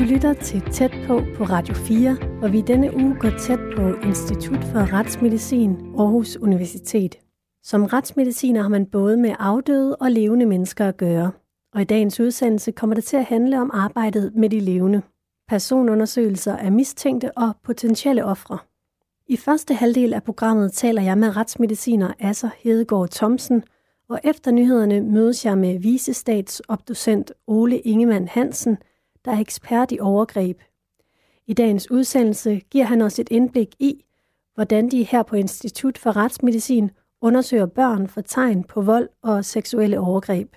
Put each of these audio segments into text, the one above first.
Du lytter til Tæt på på Radio 4, hvor vi denne uge går tæt på Institut for Retsmedicin Aarhus Universitet. Som retsmediciner har man både med afdøde og levende mennesker at gøre. Og i dagens udsendelse kommer det til at handle om arbejdet med de levende. Personundersøgelser af mistænkte og potentielle ofre. I første halvdel af programmet taler jeg med retsmediciner Asser Hedegaard Thomsen, og efter nyhederne mødes jeg med visestatsopdocent Ole Ingemann Hansen, der er ekspert i overgreb. I dagens udsendelse giver han os et indblik i, hvordan de her på Institut for Retsmedicin undersøger børn for tegn på vold og seksuelle overgreb.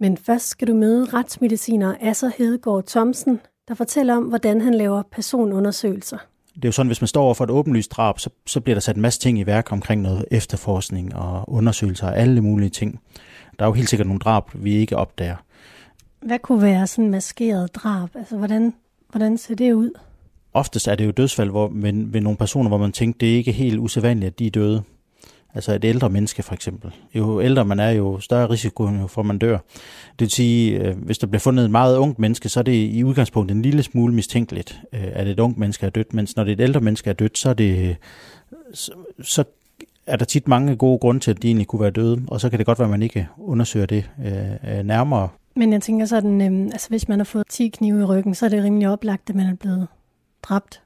Men først skal du møde retsmediciner Asser Hedegaard Thomsen, der fortæller om, hvordan han laver personundersøgelser. Det er jo sådan, hvis man står over for et åbenlyst drab, så, så bliver der sat en masse ting i værk omkring noget efterforskning og undersøgelser og alle mulige ting. Der er jo helt sikkert nogle drab, vi ikke opdager. Hvad kunne være sådan en maskeret drab? Altså, hvordan, hvordan ser det ud? Oftest er det jo dødsfald hvor, med, med nogle personer, hvor man tænker, det er ikke helt usædvanligt, at de er døde. Altså et ældre menneske for eksempel. Jo ældre man er, jo større risiko for, at man dør. Det vil sige, øh, hvis der bliver fundet et meget ungt menneske, så er det i udgangspunktet en lille smule mistænkeligt, øh, at et ungt menneske er dødt. Mens når det er et ældre menneske er dødt, så er det så, så er der tit mange gode grunde til, at de egentlig kunne være døde, og så kan det godt være, at man ikke undersøger det øh, nærmere. Men jeg tænker sådan, øh, altså hvis man har fået 10 knive i ryggen, så er det rimelig oplagt, at man er blevet dræbt.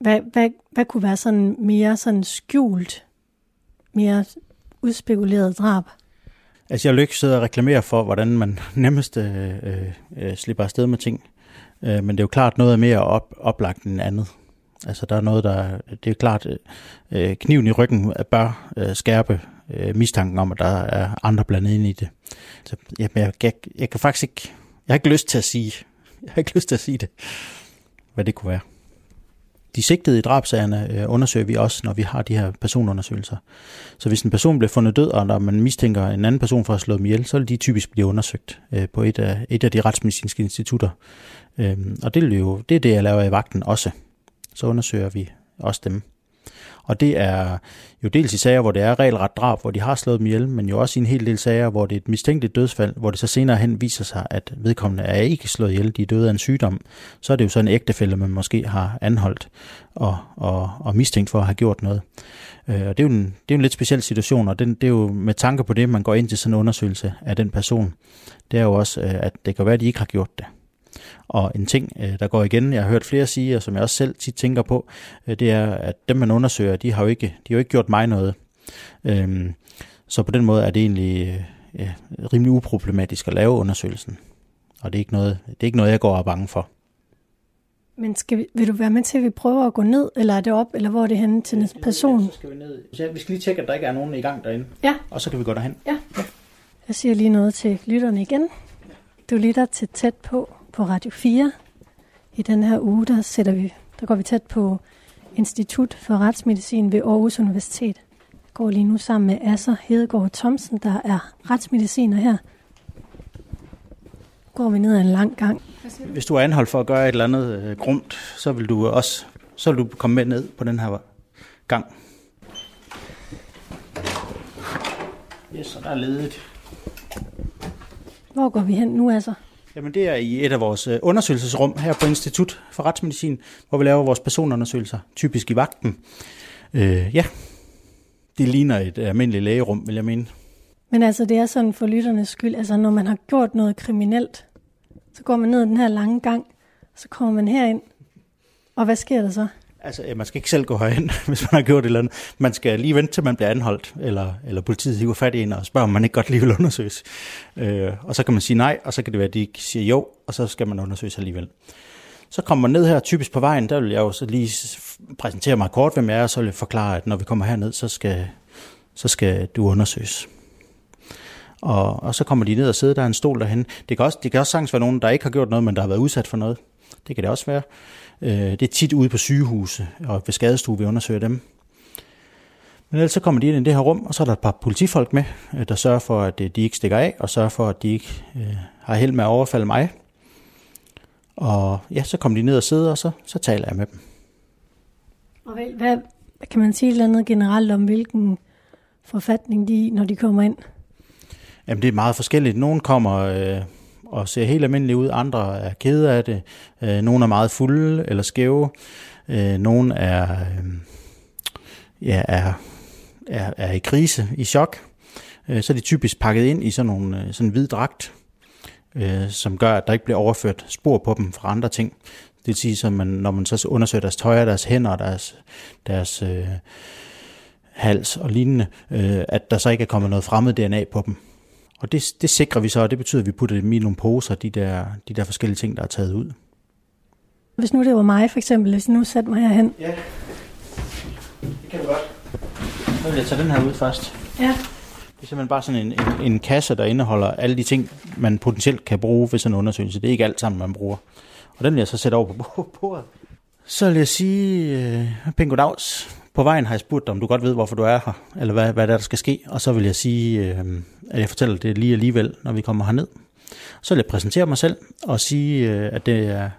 Hvad, hvad, hvad kunne være sådan mere sådan skjult mere udspekuleret drab. Altså jeg vil ikke sidde og reklamere for, hvordan man nemmest øh, øh, øh, slipper afsted med ting. Øh, men det er jo klart noget mere op, oplagt end andet. Altså der er noget, der... Det er klart, øh, øh, kniven i ryggen bør øh, skærpe øh, mistanken om, at der er andre blandet ind i det. Så, jamen, jeg, jeg, jeg kan faktisk ikke... Jeg har ikke lyst til at sige... Jeg har ikke lyst til at sige det, hvad det kunne være. De sigtede i drabsagerne øh, undersøger vi også, når vi har de her personundersøgelser. Så hvis en person bliver fundet død, og når man mistænker en anden person for at have slået dem ihjel, så vil de typisk blive undersøgt øh, på et af, et af de retsmedicinske institutter. Øh, og det er, jo, det er det, jeg laver i vagten også. Så undersøger vi også dem. Og det er jo dels i sager, hvor det er regelret drab, hvor de har slået dem ihjel, men jo også i en hel del sager, hvor det er et mistænkeligt dødsfald, hvor det så senere hen viser sig, at vedkommende er ikke slået ihjel, de er døde af en sygdom. Så er det jo så en ægtefælde, man måske har anholdt og, og, og mistænkt for at have gjort noget. Øh, og det er, jo en, det er en lidt speciel situation, og den, det er jo med tanke på det, man går ind til sådan en undersøgelse af den person. Det er jo også, øh, at det kan være, at de ikke har gjort det. Og en ting, øh, der går igen, jeg har hørt flere sige, og som jeg også selv tit tænker på, øh, det er, at dem man undersøger, de har jo ikke, de har jo ikke gjort mig noget. Øhm, så på den måde er det egentlig øh, ja, rimelig uproblematisk at lave undersøgelsen. Og det er ikke noget, det er ikke noget jeg går og er bange for. Men skal vi, vil du være med til, at vi prøver at gå ned, eller er det op, eller hvor er det henne til en person? Så skal vi ned. Så vi skal lige tjekke, at der ikke er nogen i gang derinde. Ja. Og så kan vi gå derhen. Ja. Jeg siger lige noget til lytterne igen. Du lytter til tæt på på Radio 4. I den her uge, der, sætter vi, der går vi tæt på Institut for Retsmedicin ved Aarhus Universitet. Jeg går lige nu sammen med Asser Hedegaard Thomsen, der er retsmediciner her. Går vi ned ad en lang gang. Hvis du er anholdt for at gøre et eller andet øh, grumt, så vil du også så vil du komme med ned på den her gang. Yes, så der er ledet. Hvor går vi hen nu, altså? Jamen det er i et af vores øh, undersøgelsesrum her på Institut for Retsmedicin, hvor vi laver vores personundersøgelser, typisk i vagten. Øh, ja, det ligner et almindeligt lægerum, vil jeg mene. Men altså, det er sådan for lytternes skyld, altså når man har gjort noget kriminelt, så går man ned den her lange gang, så kommer man herind, og hvad sker der så? Altså, ja, man skal ikke selv gå herind, hvis man har gjort et eller andet. Man skal lige vente til man bliver anholdt, eller, eller politiet hiver fat i en og spørger, om man ikke godt lige vil undersøges. Øh, og så kan man sige nej, og så kan det være, at de siger jo, og så skal man undersøges alligevel. Så kommer man ned her, typisk på vejen, der vil jeg jo så lige præsentere mig kort, hvem jeg er, og så vil jeg forklare, at når vi kommer herned, så skal, så skal du undersøges. Og, og så kommer de ned og sidder, der er en stol derhen. Det kan, også, det kan også sagtens være nogen, der ikke har gjort noget, men der har været udsat for noget. Det kan det også være. Øh, det er tit ude på sygehuse og ved skadestue, vi undersøger dem. Men ellers så kommer de ind i det her rum, og så er der et par politifolk med, øh, der sørger for, at øh, de ikke stikker af, og sørger for, at de ikke øh, har held med at overfalde mig. Og ja, så kommer de ned og sidder, og så, så taler jeg med dem. Og hvad, hvad kan man sige et eller andet generelt om, hvilken forfatning de når de kommer ind? Jamen det er meget forskelligt. Nogle kommer øh, og ser helt almindelige ud. Andre er kede af det. Øh, nogle er meget fulde eller skæve. Øh, nogle er, øh, ja, er, er, er i krise, i chok. Øh, så er de typisk pakket ind i sådan, nogle, øh, sådan en hvid dragt, øh, som gør, at der ikke bliver overført spor på dem fra andre ting. Det vil sige, at man, når man så undersøger deres tøj, deres hænder, deres, deres øh, hals og lignende, øh, at der så ikke er kommet noget fremmed DNA på dem. Og det, det sikrer vi så, og det betyder, at vi putter dem i nogle poser, de der, de der forskellige ting, der er taget ud. Hvis nu det var mig for eksempel, hvis nu satte mig herhen. Ja, det kan du godt. Så vil jeg tage den her ud først. Ja. Det er simpelthen bare sådan en, en, en kasse, der indeholder alle de ting, man potentielt kan bruge ved sådan en undersøgelse. Det er ikke alt sammen, man bruger. Og den vil jeg så sætte over på bordet. Så vil jeg sige, uh, Pingo Dags, på vejen har jeg spurgt dig, om du godt ved, hvorfor du er her, eller hvad, hvad der, der skal ske. Og så vil jeg sige, øh, at jeg fortæller det lige alligevel, når vi kommer herned. Så vil jeg præsentere mig selv og sige, øh, at, det er,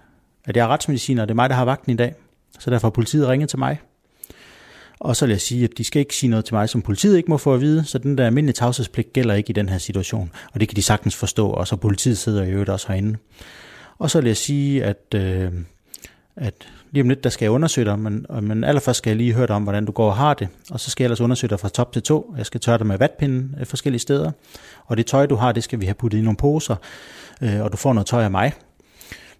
at jeg er retsmediciner, og det er mig, der har vagten i dag. Så derfor har politiet ringet til mig. Og så vil jeg sige, at de skal ikke sige noget til mig, som politiet ikke må få at vide, så den der almindelige tavshedspligt gælder ikke i den her situation. Og det kan de sagtens forstå, og så politiet sidder i øvrigt også herinde. Og så vil jeg sige, at, øh, at lige om lidt, der skal jeg undersøge dig, men, men allerførst skal jeg lige høre dig om, hvordan du går og har det, og så skal jeg ellers undersøge dig fra top til to. Jeg skal tørre dig med vatpinden øh, forskellige steder, og det tøj, du har, det skal vi have puttet i nogle poser, øh, og du får noget tøj af mig.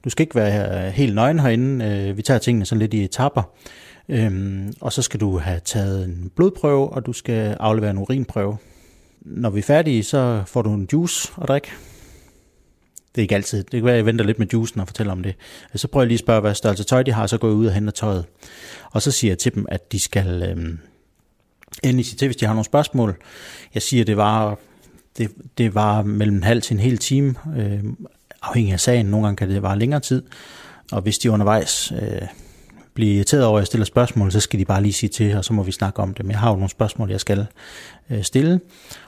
Du skal ikke være øh, helt nøgen herinde, øh, vi tager tingene sådan lidt i etapper, øhm, og så skal du have taget en blodprøve, og du skal aflevere en urinprøve. Når vi er færdige, så får du en juice at drikke, det er ikke altid. Det kan være, at jeg venter lidt med juicen og fortæller om det. Øh, så prøver jeg lige at spørge, hvad størrelse tøj de har, så går jeg ud og henter tøjet. Og så siger jeg til dem, at de skal øhm, endelig sige til, hvis de har nogle spørgsmål. Jeg siger, at det var, det, det var mellem en halv til en hel time, øh, afhængig af sagen. Nogle gange kan det vare længere tid. Og hvis de undervejs øh, bliver irriteret over, at jeg stiller spørgsmål, så skal de bare lige sige til, og så må vi snakke om det. Men jeg har jo nogle spørgsmål, jeg skal øh, stille.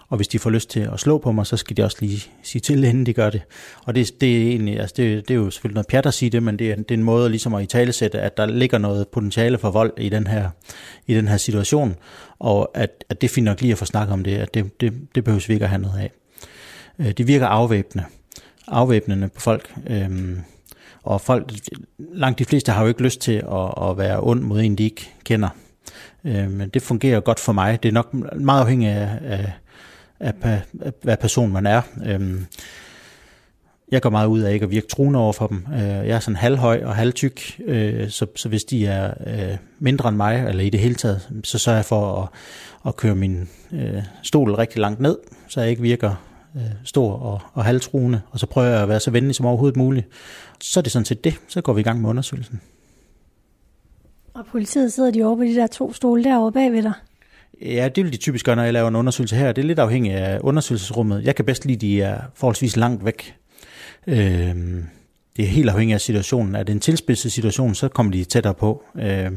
Og hvis de får lyst til at slå på mig, så skal de også lige sige til, inden de gør det. Og det, det, er, egentlig, altså det, det er jo selvfølgelig noget pjat at sige det, men det er, det er en måde ligesom at i talesætte, at der ligger noget potentiale for vold i den her, i den her situation, og at, at det finder nok lige at få snakket om det, at det, det, det behøves vi ikke at have noget af. Øh, det virker afvæbnende, afvæbnende på folk, øhm, og folk, langt de fleste har jo ikke lyst til at, at være ond mod en, de ikke kender. Øh, men det fungerer godt for mig. Det er nok meget afhængigt af, af af, af, hvad person man er. Øhm, jeg går meget ud af ikke at virke truende over for dem. Øh, jeg er sådan halvhøj og halvtyk, øh, så, så hvis de er øh, mindre end mig, eller i det hele taget, så sørger jeg for at, at køre min øh, stol rigtig langt ned, så jeg ikke virker øh, stor og, og halvtruende, og så prøver jeg at være så venlig som overhovedet muligt. Så er det sådan set det. Så går vi i gang med undersøgelsen. Og politiet sidder de over på de der to stole derovre bagved dig? Ja, det vil de typisk gøre, når jeg laver en undersøgelse her. Det er lidt afhængigt af undersøgelsesrummet. Jeg kan bedst lide, at de er forholdsvis langt væk. Øh, det er helt afhængigt af situationen. Er det en tilspidset situation, så kommer de tættere på. Øh,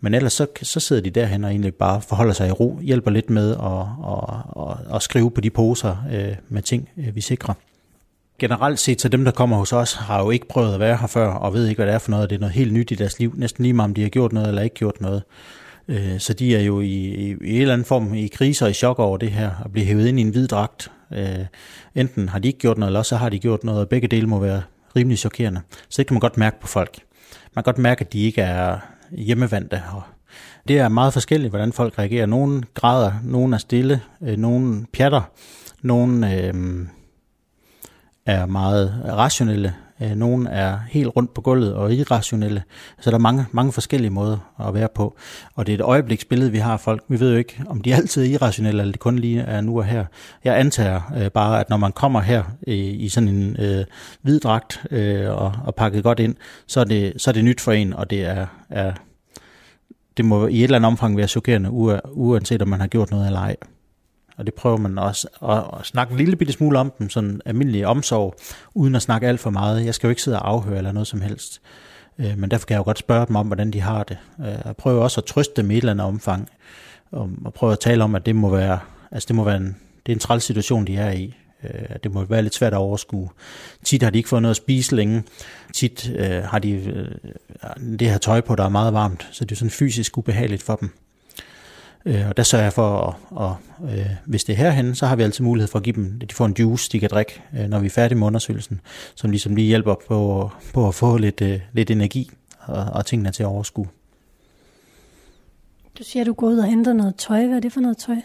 men ellers så, så sidder de derhen og egentlig bare forholder sig i ro, hjælper lidt med at, at, at, at skrive på de poser øh, med ting, øh, vi sikrer. Generelt set, så dem, der kommer hos os, har jo ikke prøvet at være her før, og ved ikke, hvad det er for noget. Det er noget helt nyt i deres liv, næsten lige meget om de har gjort noget eller ikke gjort noget. Øh, så de er jo i, i, i en eller anden form i krise og i chok over det her, at blive hævet ind i en hvid dragt. Øh, enten har de ikke gjort noget, eller så har de gjort noget, og begge dele må være rimelig chokerende. Så det kan man godt mærke på folk. Man kan godt mærke, at de ikke er hjemmevandte. Og det er meget forskelligt, hvordan folk reagerer. Nogle græder, nogle er stille, øh, nogle pjatter, nogle øh, er meget rationelle, Øh, nogle er helt rundt på gulvet og irrationelle. Så der er mange, mange forskellige måder at være på. Og det er et øjebliksbillede, vi har af folk. Vi ved jo ikke, om de altid er irrationelle, eller det kun lige er nu og her. Jeg antager øh, bare, at når man kommer her øh, i sådan en øh, hvid dragt øh, og, og pakket godt ind, så er, det, så er det nyt for en, og det er, er det må i et eller andet omfang være chokerende, uanset om man har gjort noget eller ej og det prøver man også at, at snakke en lille bitte smule om dem, sådan almindelig omsorg, uden at snakke alt for meget. Jeg skal jo ikke sidde og afhøre eller noget som helst. Øh, men derfor kan jeg jo godt spørge dem om, hvordan de har det. Øh, jeg prøver også at trøste dem i et eller andet omfang, og prøve at tale om, at det må være, altså det må være en, det er en træls situation, de er i. Øh, det må være lidt svært at overskue. Tit har de ikke fået noget at spise længe. Tit øh, har de øh, det her tøj på, der er meget varmt, så det er sådan fysisk ubehageligt for dem. Øh, og der sørger jeg for, at, at, øh, hvis det er herhen, så har vi altid mulighed for at give dem, at de får en juice, de kan drikke, øh, når vi er færdige med undersøgelsen, som ligesom lige hjælper på, på at få lidt, øh, lidt energi og, og tingene til at overskue. Du siger, at du går ud og henter noget tøj. Hvad er det for noget tøj?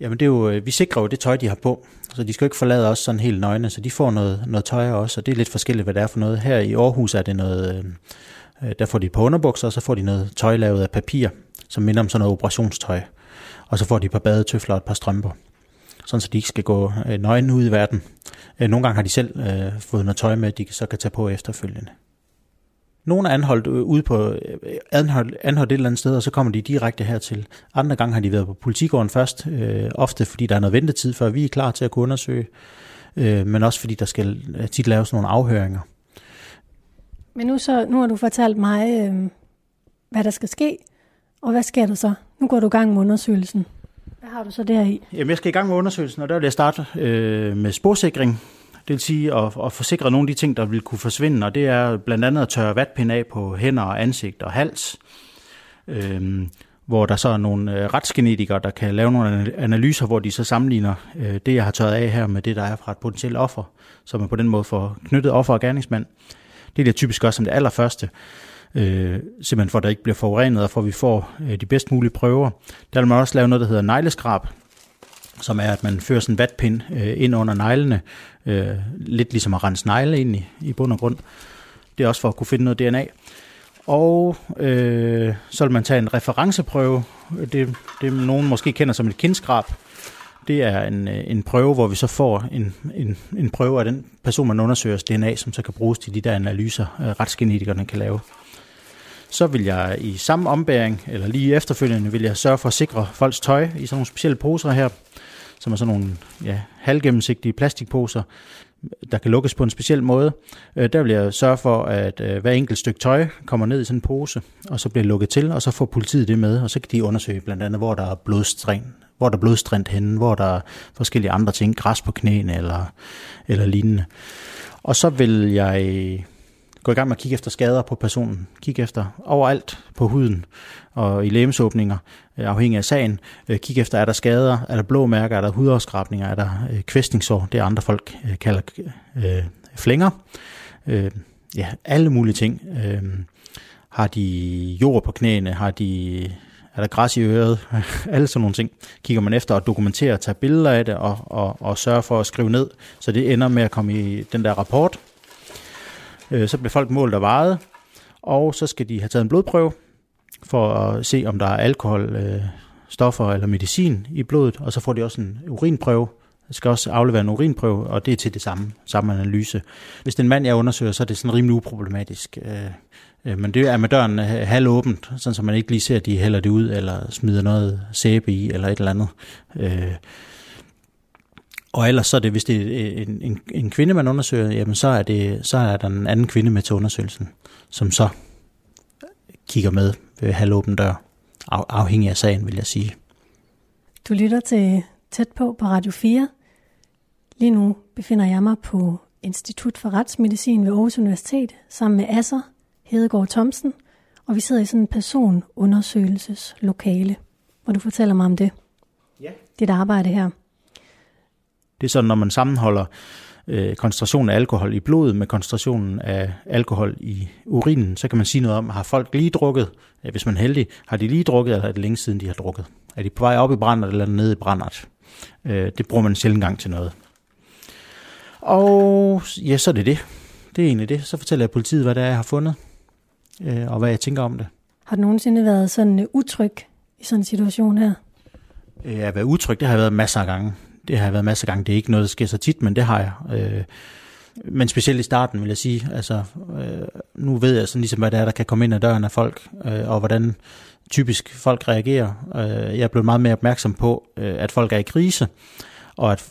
Jamen det er jo, øh, vi sikrer jo det tøj, de har på, så de skal jo ikke forlade os sådan helt nøgne, så de får noget, noget tøj også, og det er lidt forskelligt, hvad det er for noget. Her i Aarhus er det noget, der får de på underbukser, og så får de noget tøj lavet af papir, som minder om sådan noget operationstøj. Og så får de et par badetøfler og et par strømper, sådan så de ikke skal gå øh, nøgne ud i verden. Øh, nogle gange har de selv øh, fået noget tøj med, de så kan tage på efterfølgende. Nogle er anholdt øh, ude på øh, anholdt, anholdt et eller andet sted, og så kommer de direkte hertil. Andre gange har de været på politigården først, øh, ofte fordi der er noget ventetid, før vi er klar til at kunne undersøge, øh, men også fordi der skal tit laves nogle afhøringer. Men nu, så, nu har du fortalt mig, øh, hvad der skal ske, og hvad sker der så? Nu går du i gang med undersøgelsen. Hvad har du så deri? Jamen, jeg skal i gang med undersøgelsen, og der vil jeg starte øh, med sporsikring. Det vil sige at, at forsikre nogle af de ting, der vil kunne forsvinde, og det er blandt andet at tørre vatpind af på hænder, og ansigt og hals, Øh, hvor der så er nogle øh, retsgenetikere, der kan lave nogle analyser, hvor de så sammenligner øh, det, jeg har tørret af her med det, der er fra et potentielt offer, som er på den måde for knyttet offer og gerningsmand. Det er det typisk også som det allerførste, øh, simpelthen for at der ikke bliver forurenet, og for at vi får øh, de bedst mulige prøver. Der vil man også lave noget, der hedder negleskrab, som er, at man fører sådan en vatpind øh, ind under neglene, øh, lidt ligesom at rense negle ind i, i bund og grund. Det er også for at kunne finde noget DNA. Og øh, så vil man tage en referenceprøve. Det, det nogen måske kender som et kindskrab. Det er en, øh, en prøve, hvor vi så får en, en, en prøve af den person, man undersøger DNA, som så kan bruges til de der analyser, øh, retsgenetikerne kan lave. Så vil jeg i samme ombæring, eller lige efterfølgende, vil jeg sørge for at sikre folks tøj i sådan nogle specielle poser her som er sådan nogle ja, halvgennemsigtige plastikposer, der kan lukkes på en speciel måde. Øh, der vil jeg sørge for, at øh, hver enkelt stykke tøj kommer ned i sådan en pose, og så bliver lukket til, og så får politiet det med, og så kan de undersøge blandt andet, hvor der er blodstræn, hvor der er blodstrændt henne, hvor der er forskellige andre ting, græs på knæene eller, eller lignende. Og så vil jeg gå i gang med at kigge efter skader på personen. Kig efter overalt på huden og i lægemsåbninger, øh, afhængig af sagen. Øh, Kig efter, er der skader, er der blå mærker, er der hudafskrabninger, er der øh, kvæstningssår, det andre folk kalder øh, flænger. Øh, ja, alle mulige ting. Øh, har de jord på knæene, har de er der græs i øret, alle sådan nogle ting, kigger man efter og dokumenterer, tager billeder af det og, og, og sørger for at skrive ned, så det ender med at komme i den der rapport, Øh, så bliver folk målt og vejet, og så skal de have taget en blodprøve for at se, om der er alkohol, øh, stoffer eller medicin i blodet, og så får de også en urinprøve. Jeg skal også aflevere en urinprøve, og det er til det samme, samme analyse. Hvis det er en mand, jeg undersøger, så er det sådan rimelig uproblematisk. Øh, øh, men det er med døren halvåbent, sådan så man ikke lige ser, at de hælder det ud, eller smider noget sæbe i, eller et eller andet. Øh, og ellers så er det, hvis det er en, en, en kvinde, man undersøger, jamen så er, det, så er der en anden kvinde med til undersøgelsen, som så kigger med ved halvåben dør, af, afhængig af sagen, vil jeg sige. Du lytter til Tæt på på Radio 4. Lige nu befinder jeg mig på Institut for Retsmedicin ved Aarhus Universitet sammen med Asser Hedegaard Thomsen, og vi sidder i sådan en personundersøgelseslokale, hvor du fortæller mig om det. Ja. Dit arbejde her. Det er sådan, når man sammenholder øh, koncentrationen af alkohol i blodet med koncentrationen af alkohol i urinen, så kan man sige noget om, har folk lige drukket, ja, hvis man er heldig, har de lige drukket, eller er det længe siden, de har drukket? Er de på vej op i brændert, eller nede i brændert? Øh, det bruger man sjældent gang til noget. Og ja, så er det det. Det er egentlig det. Så fortæller jeg politiet, hvad det er, jeg har fundet, øh, og hvad jeg tænker om det. Har du nogensinde været sådan utryg i sådan en situation her? Øh, at være utryg, det har jeg været masser af gange. Det har jeg været masser af gange. Det er ikke noget, der sker så tit, men det har jeg. Øh, men specielt i starten, vil jeg sige. Altså, øh, nu ved jeg sådan ligesom, hvad det er, der kan komme ind ad døren af folk, øh, og hvordan typisk folk reagerer. Øh, jeg er blevet meget mere opmærksom på, øh, at folk er i krise, og at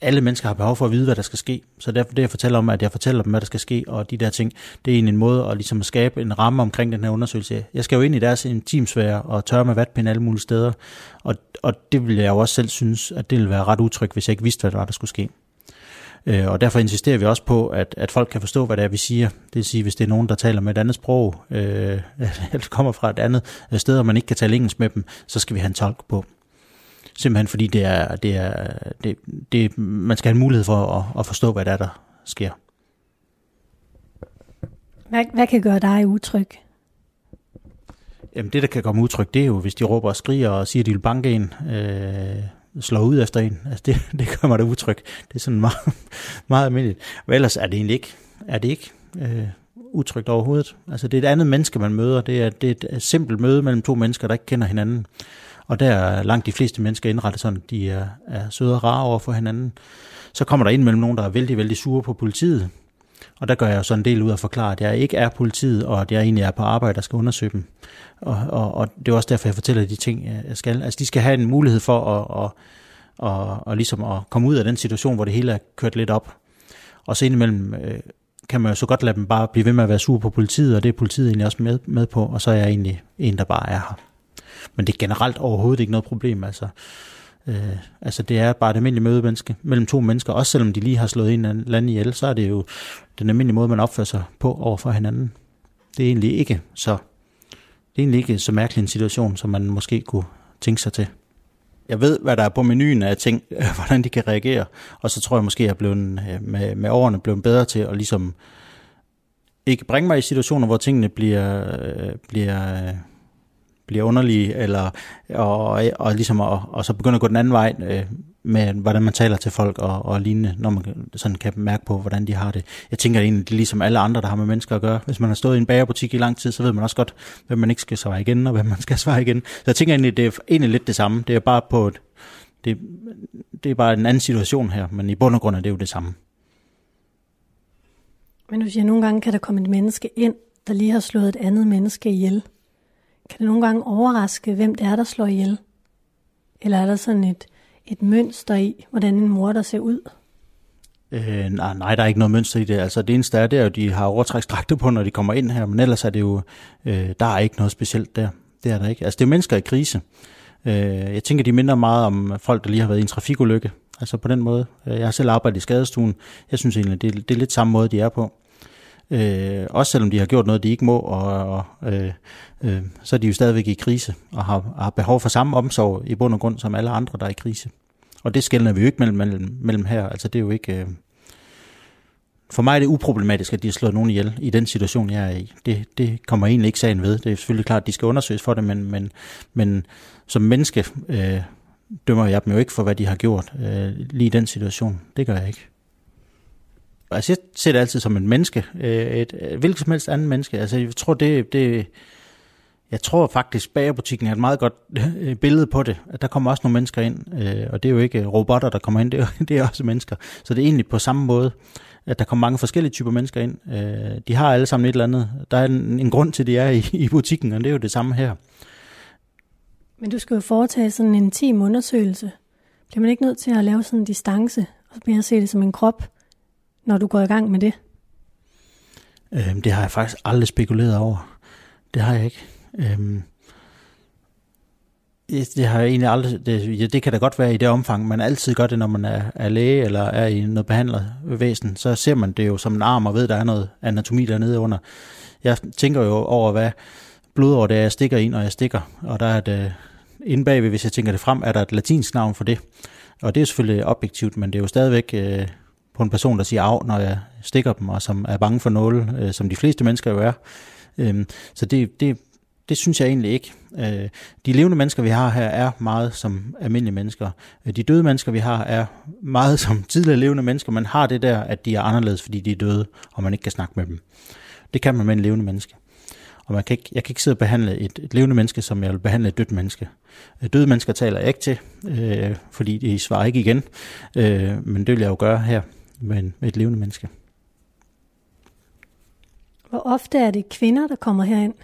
alle mennesker har behov for at vide, hvad der skal ske. Så derfor det, jeg fortæller om, at jeg fortæller dem, hvad der skal ske, og de der ting, det er en, en måde at, ligesom at skabe en ramme omkring den her undersøgelse. Jeg skal jo ind i deres intimsfære og tørre med vatpind alle mulige steder, og, og det vil jeg jo også selv synes, at det ville være ret utrygt, hvis jeg ikke vidste, hvad der var, der skulle ske. Øh, og derfor insisterer vi også på, at, at folk kan forstå, hvad det er, vi siger. Det vil sige, hvis det er nogen, der taler med et andet sprog, øh, eller kommer fra et andet sted, og man ikke kan tale engelsk med dem, så skal vi have en tolk på. Simpelthen fordi det er, det er, det, det, man skal have en mulighed for at, at forstå, hvad det er, der sker. Hvad, hvad kan gøre dig utryg? Jamen det, der kan komme udtryk, det er jo, hvis de råber og skriger og siger, at de vil banke en, øh, slår ud efter en. Altså det, det gør mig da utryg. Det er sådan meget, meget almindeligt. Og ellers er det egentlig ikke, er det ikke øh, utrygt overhovedet. Altså det er et andet menneske, man møder. Det er, det er et simpelt møde mellem to mennesker, der ikke kender hinanden. Og der er langt de fleste mennesker indrettet sådan, de er, er søde og rare over for hinanden. Så kommer der ind mellem nogen, der er vældig, vældig sure på politiet. Og der gør jeg så en del ud af at forklare, at jeg ikke er politiet, og at jeg egentlig er på arbejde og skal undersøge dem. Og, og, og det er også derfor, jeg fortæller de ting, jeg skal. Altså, de skal have en mulighed for at, at, at, at, at, ligesom at komme ud af den situation, hvor det hele er kørt lidt op. Og så indimellem øh, kan man jo så godt lade dem bare blive ved med at være sur på politiet, og det er politiet egentlig også med, med på, og så er jeg egentlig en, der bare er her. Men det er generelt overhovedet ikke noget problem. Altså, øh, altså det er bare et almindeligt mødemenneske mellem to mennesker. Også selvom de lige har slået en eller anden ihjel, så er det jo den almindelige måde, man opfører sig på over for hinanden. Det er egentlig ikke så, det er egentlig ikke så mærkelig en situation, som man måske kunne tænke sig til. Jeg ved, hvad der er på menuen af ting, hvordan de kan reagere, og så tror jeg måske, at jeg er blevet, øh, med, med årene blevet bedre til at ligesom ikke bringe mig i situationer, hvor tingene bliver, øh, bliver øh, bliver underlige, eller, og, og, ligesom, og, og så begynder at gå den anden vej øh, med, hvordan man taler til folk og, og lignende, når man sådan kan mærke på, hvordan de har det. Jeg tænker egentlig, det er ligesom alle andre, der har med mennesker at gøre. Hvis man har stået i en bagerbutik i lang tid, så ved man også godt, hvem man ikke skal svare igen, og hvem man skal svare igen. Så jeg tænker egentlig, det er egentlig lidt det samme. Det er bare på et, det, det er bare en anden situation her, men i bund og grund er det jo det samme. Men du siger, at nogle gange kan der komme et menneske ind, der lige har slået et andet menneske ihjel. Kan det nogle gange overraske, hvem det er, der slår ihjel? Eller er der sådan et, et mønster i, hvordan en mor der ser ud? Øh, nej, nej, der er ikke noget mønster i det. Altså det eneste er, det er at de har overtræksdragter på, når de kommer ind her, men ellers er det jo, øh, der er ikke noget specielt der. Det er der ikke. Altså det er mennesker i krise. Øh, jeg tænker, de minder meget om folk, der lige har været i en trafikulykke. Altså på den måde. Øh, jeg har selv arbejdet i skadestuen. Jeg synes egentlig, det, det er lidt samme måde, de er på. Øh, også selvom de har gjort noget, de ikke må, og, og øh, øh, så er de jo stadigvæk i krise, og har, har behov for samme omsorg i bund og grund som alle andre, der er i krise. Og det skældner vi jo ikke mellem, mellem, mellem her. Altså det er jo ikke... Øh, for mig er det uproblematisk, at de har slået nogen ihjel i den situation, jeg er i. Det, det kommer egentlig ikke sagen ved. Det er selvfølgelig klart, at de skal undersøges for det, men, men, men som menneske øh, dømmer jeg dem jo ikke for, hvad de har gjort øh, lige i den situation. Det gør jeg ikke. Altså, jeg ser det altid som et menneske. Øh, et, et hvilket som helst andet menneske. Altså, jeg tror, det, det, jeg tror faktisk, bagerbutikken er et meget godt øh, billede på det. At der kommer også nogle mennesker ind, øh, og det er jo ikke øh, robotter, der kommer ind, det er, det er også mennesker. Så det er egentlig på samme måde, at der kommer mange forskellige typer mennesker ind. De har alle sammen et eller andet. Der er en, en grund til, at de er i, i butikken, og det er jo det samme her. Men du skal jo foretage sådan en intim undersøgelse. Bliver man ikke nødt til at lave sådan en distance, og så mere se det som en krop? Når du går i gang med det? Øhm, det har jeg faktisk aldrig spekuleret over. Det har jeg ikke. Øhm, det har jeg egentlig aldrig, det, ja, det kan da godt være i det omfang, man altid gør det, når man er, er læge eller er i noget behandlervæsen, så ser man det jo som en arm og ved, der er noget anatomi dernede under. Jeg tænker jo over, hvad blodår det er, jeg stikker ind, og jeg stikker, og der er det, øh, inde bagved, hvis jeg tænker det frem, er der et latinsk navn for det. Og det er selvfølgelig objektivt, men det er jo stadigvæk øh, på en person, der siger af, når jeg stikker dem, og som er bange for nåle, øh, som de fleste mennesker jo er. Øh, så det, det, det synes jeg egentlig ikke. Øh, de levende mennesker, vi har her, er meget som almindelige mennesker. Øh, de døde mennesker, vi har, er meget som tidligere levende mennesker. Man har det der, at de er anderledes, fordi de er døde, og man ikke kan snakke med dem. Det kan man med en levende menneske. Og man kan ikke, jeg kan ikke sidde og behandle et, et levende menneske, som jeg vil behandle et dødt menneske. Øh, døde mennesker taler jeg ikke til, øh, fordi de svarer ikke igen. Øh, men det vil jeg jo gøre her med, en, med et levende menneske. Hvor ofte er det kvinder, der kommer herind?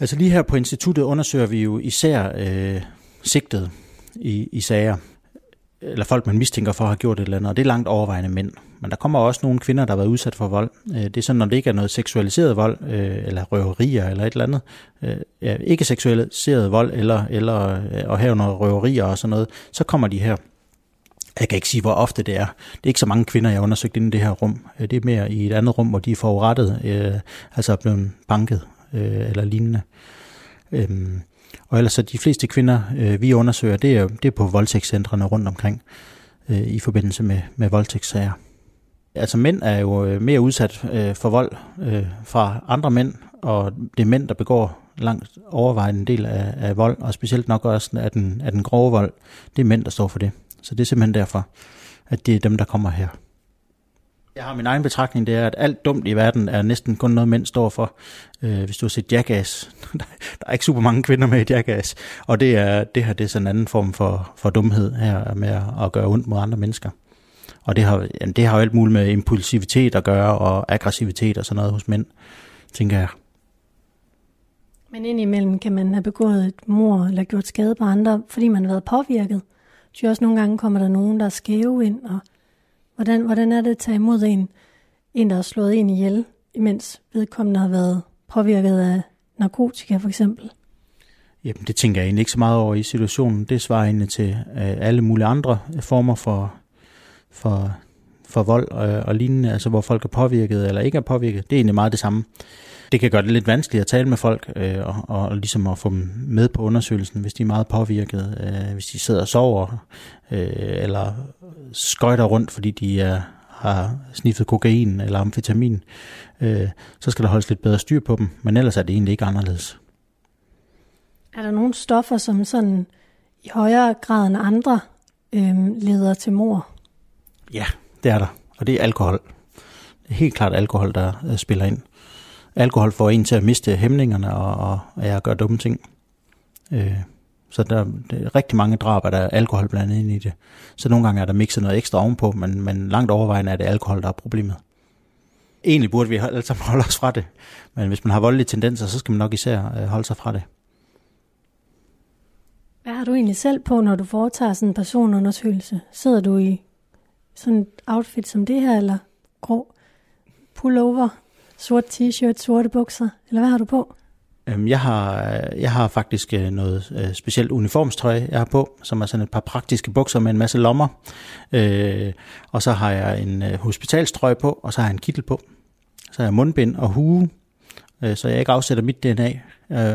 Altså lige her på instituttet undersøger vi jo især øh, sigtet i, i sager, eller folk, man mistænker for at have gjort et eller andet, og det er langt overvejende mænd. Men der kommer også nogle kvinder, der har været udsat for vold. Øh, det er sådan, når det ikke er noget seksualiseret vold, øh, eller røverier, eller et eller andet. Øh, ja, ikke seksualiseret vold, eller, eller at have noget røverier og sådan noget, så kommer de her. Jeg kan ikke sige, hvor ofte det er. Det er ikke så mange kvinder, jeg har undersøgt inde i det her rum. Øh, det er mere i et andet rum, hvor de er forurettet, øh, altså er blevet banket øh, eller lignende. Øhm, og ellers så de fleste kvinder, øh, vi undersøger, det er, det er på voldtægtscentrene rundt omkring øh, i forbindelse med, med voldtægtssager. Altså mænd er jo øh, mere udsat øh, for vold øh, fra andre mænd, og det er mænd, der begår langt overvejende del af, af vold, og specielt nok også af den, af den grove vold. Det er mænd, der står for det. Så det er simpelthen derfor, at det er dem, der kommer her. Jeg har min egen betragtning, det er, at alt dumt i verden er næsten kun noget, mænd står for. Øh, hvis du har set Jackass, der er ikke super mange kvinder med i Jackass, og det, er, det her det er sådan en anden form for, for dumhed her med at gøre ondt mod andre mennesker. Og det har, det har jo alt muligt med impulsivitet at gøre, og aggressivitet og sådan noget hos mænd, tænker jeg. Men indimellem kan man have begået et mor eller gjort skade på andre, fordi man har været påvirket. Så også nogle gange kommer der nogen, der er skæve ind, og hvordan, hvordan er det at tage imod en, en, der har slået en ihjel, imens vedkommende har været påvirket af narkotika for eksempel? Jamen, det tænker jeg egentlig ikke så meget over i situationen. Det svarer egentlig til øh, alle mulige andre former for, for, for vold og, og lignende, altså hvor folk er påvirket eller ikke er påvirket. Det er egentlig meget det samme det kan gøre det lidt vanskeligt at tale med folk, øh, og, og ligesom at få dem med på undersøgelsen, hvis de er meget påvirket, øh, hvis de sidder og sover, øh, eller skøjter rundt, fordi de er, har sniffet kokain eller amfetamin, øh, så skal der holdes lidt bedre styr på dem, men ellers er det egentlig ikke anderledes. Er der nogle stoffer, som sådan i højere grad end andre øh, leder til mor? Ja, det er der, og det er alkohol. Det er helt klart alkohol, der øh, spiller ind alkohol får en til at miste hæmningerne og, og, og jeg gør dumme ting. Øh, så der, der er rigtig mange drab, er der alkohol blandet ind i det. Så nogle gange er der mixet noget ekstra ovenpå, men, men langt overvejende er det alkohol, der er problemet. Egentlig burde vi alle sammen holde os fra det, men hvis man har voldelige tendenser, så skal man nok især øh, holde sig fra det. Hvad har du egentlig selv på, når du foretager sådan en personundersøgelse? Sidder du i sådan et outfit som det her, eller grå pullover Sort t-shirt, sorte bukser, eller hvad har du på? Øhm, jeg har, jeg har faktisk øh, noget øh, specielt uniformstøj, jeg har på, som er sådan et par praktiske bukser med en masse lommer. Øh, og så har jeg en øh, hospitalstrøje på, og så har jeg en kittel på. Så har jeg mundbind og hue, så jeg ikke afsætter mit DNA.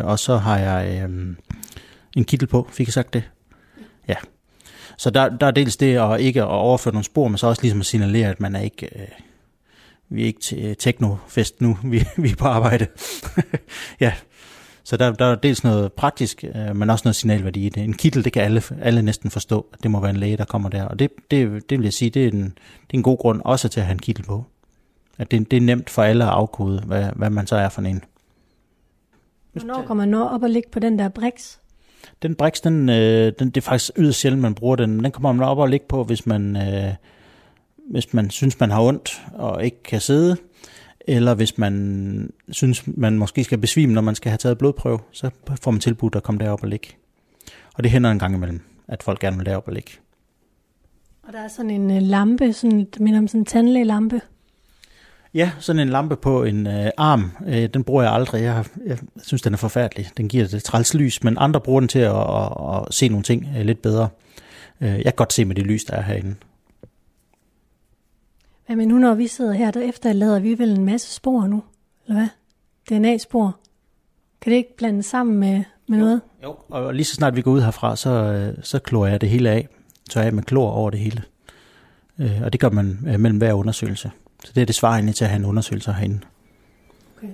Og så har jeg øhm, en kittel på, fik jeg sagt det? Ja. Så der, der er dels det at ikke at overføre nogle spor, men så også ligesom at signalere, at man er ikke øh, vi er ikke til øh, teknofest nu, vi, vi er på arbejde. ja, så der, der er dels noget praktisk, øh, men også noget signalværdi i det. En kittel, det kan alle, alle næsten forstå, at det må være en læge, der kommer der. Og det, det, det vil jeg sige, det er, en, det er en god grund også til at have en kittel på. At det, det er nemt for alle at afkode, hvad, hvad man så er for en. Hvornår kommer man op og ligge på den der brix? Den brix, den, øh, den, det er faktisk yderst sjældent, man bruger den. Den kommer man op og ligge på, hvis man... Øh, hvis man synes, man har ondt og ikke kan sidde, eller hvis man synes, man måske skal besvime, når man skal have taget blodprøve, så får man tilbudt at komme derop og ligge. Og det hænder en gang imellem, at folk gerne vil derop og ligge. Og der er sådan en øh, lampe, sådan, det minder om sådan en tandlægelampe. Ja, sådan en lampe på en uh, arm, uh, den bruger jeg aldrig. Jeg, jeg synes, den er forfærdelig. Den giver det træls lys, men andre bruger den til at, at, at se nogle ting uh, lidt bedre. Uh, jeg kan godt se med det lys, der er herinde. Ja, men nu når vi sidder her, der efterlader vi vel en masse spor nu, eller hvad? DNA-spor. Kan det ikke blande sammen med, med jo, noget? Jo, og lige så snart vi går ud herfra, så, øh, så klorer jeg det hele af. Så er jeg med klor over det hele. Øh, og det gør man øh, mellem hver undersøgelse. Så det er det svarende til at have en undersøgelse herinde. Okay.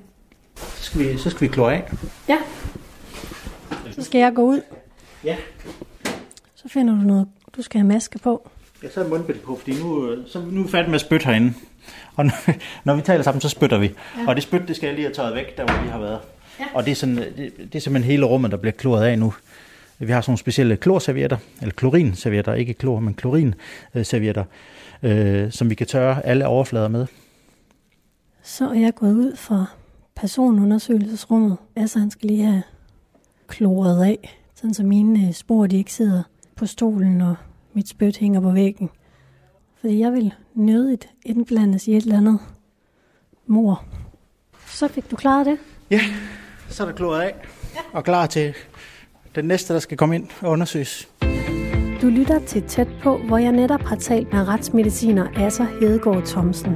Så skal vi, så skal vi klore af. Ja. Så skal jeg gå ud. Ja. Så finder du noget, du skal have maske på. Jeg så mundbind på, fordi nu, så nu er vi færdige med at spytte herinde. Og når, når vi taler sammen, så spytter vi. Ja. Og det spyt, det skal jeg lige have taget væk, der hvor vi har været. Ja. Og det er, sådan, det, det er simpelthen hele rummet, der bliver kloret af nu. Vi har sådan nogle specielle klorservietter, eller klorinservietter, ikke klor, men klorinservietter, øh, som vi kan tørre alle overflader med. Så er jeg gået ud fra personundersøgelsesrummet. Altså, han skal lige have kloret af, sådan så mine spor, de ikke sidder på stolen og mit spyt hænger på væggen. Fordi jeg vil nødigt indblandes i et eller andet mor. Så fik du klaret det? Ja, så er der kloret af. Ja. Og klar til den næste, der skal komme ind og undersøges. Du lytter til Tæt på, hvor jeg netop har talt med retsmediciner Asser Hedegaard Thomsen.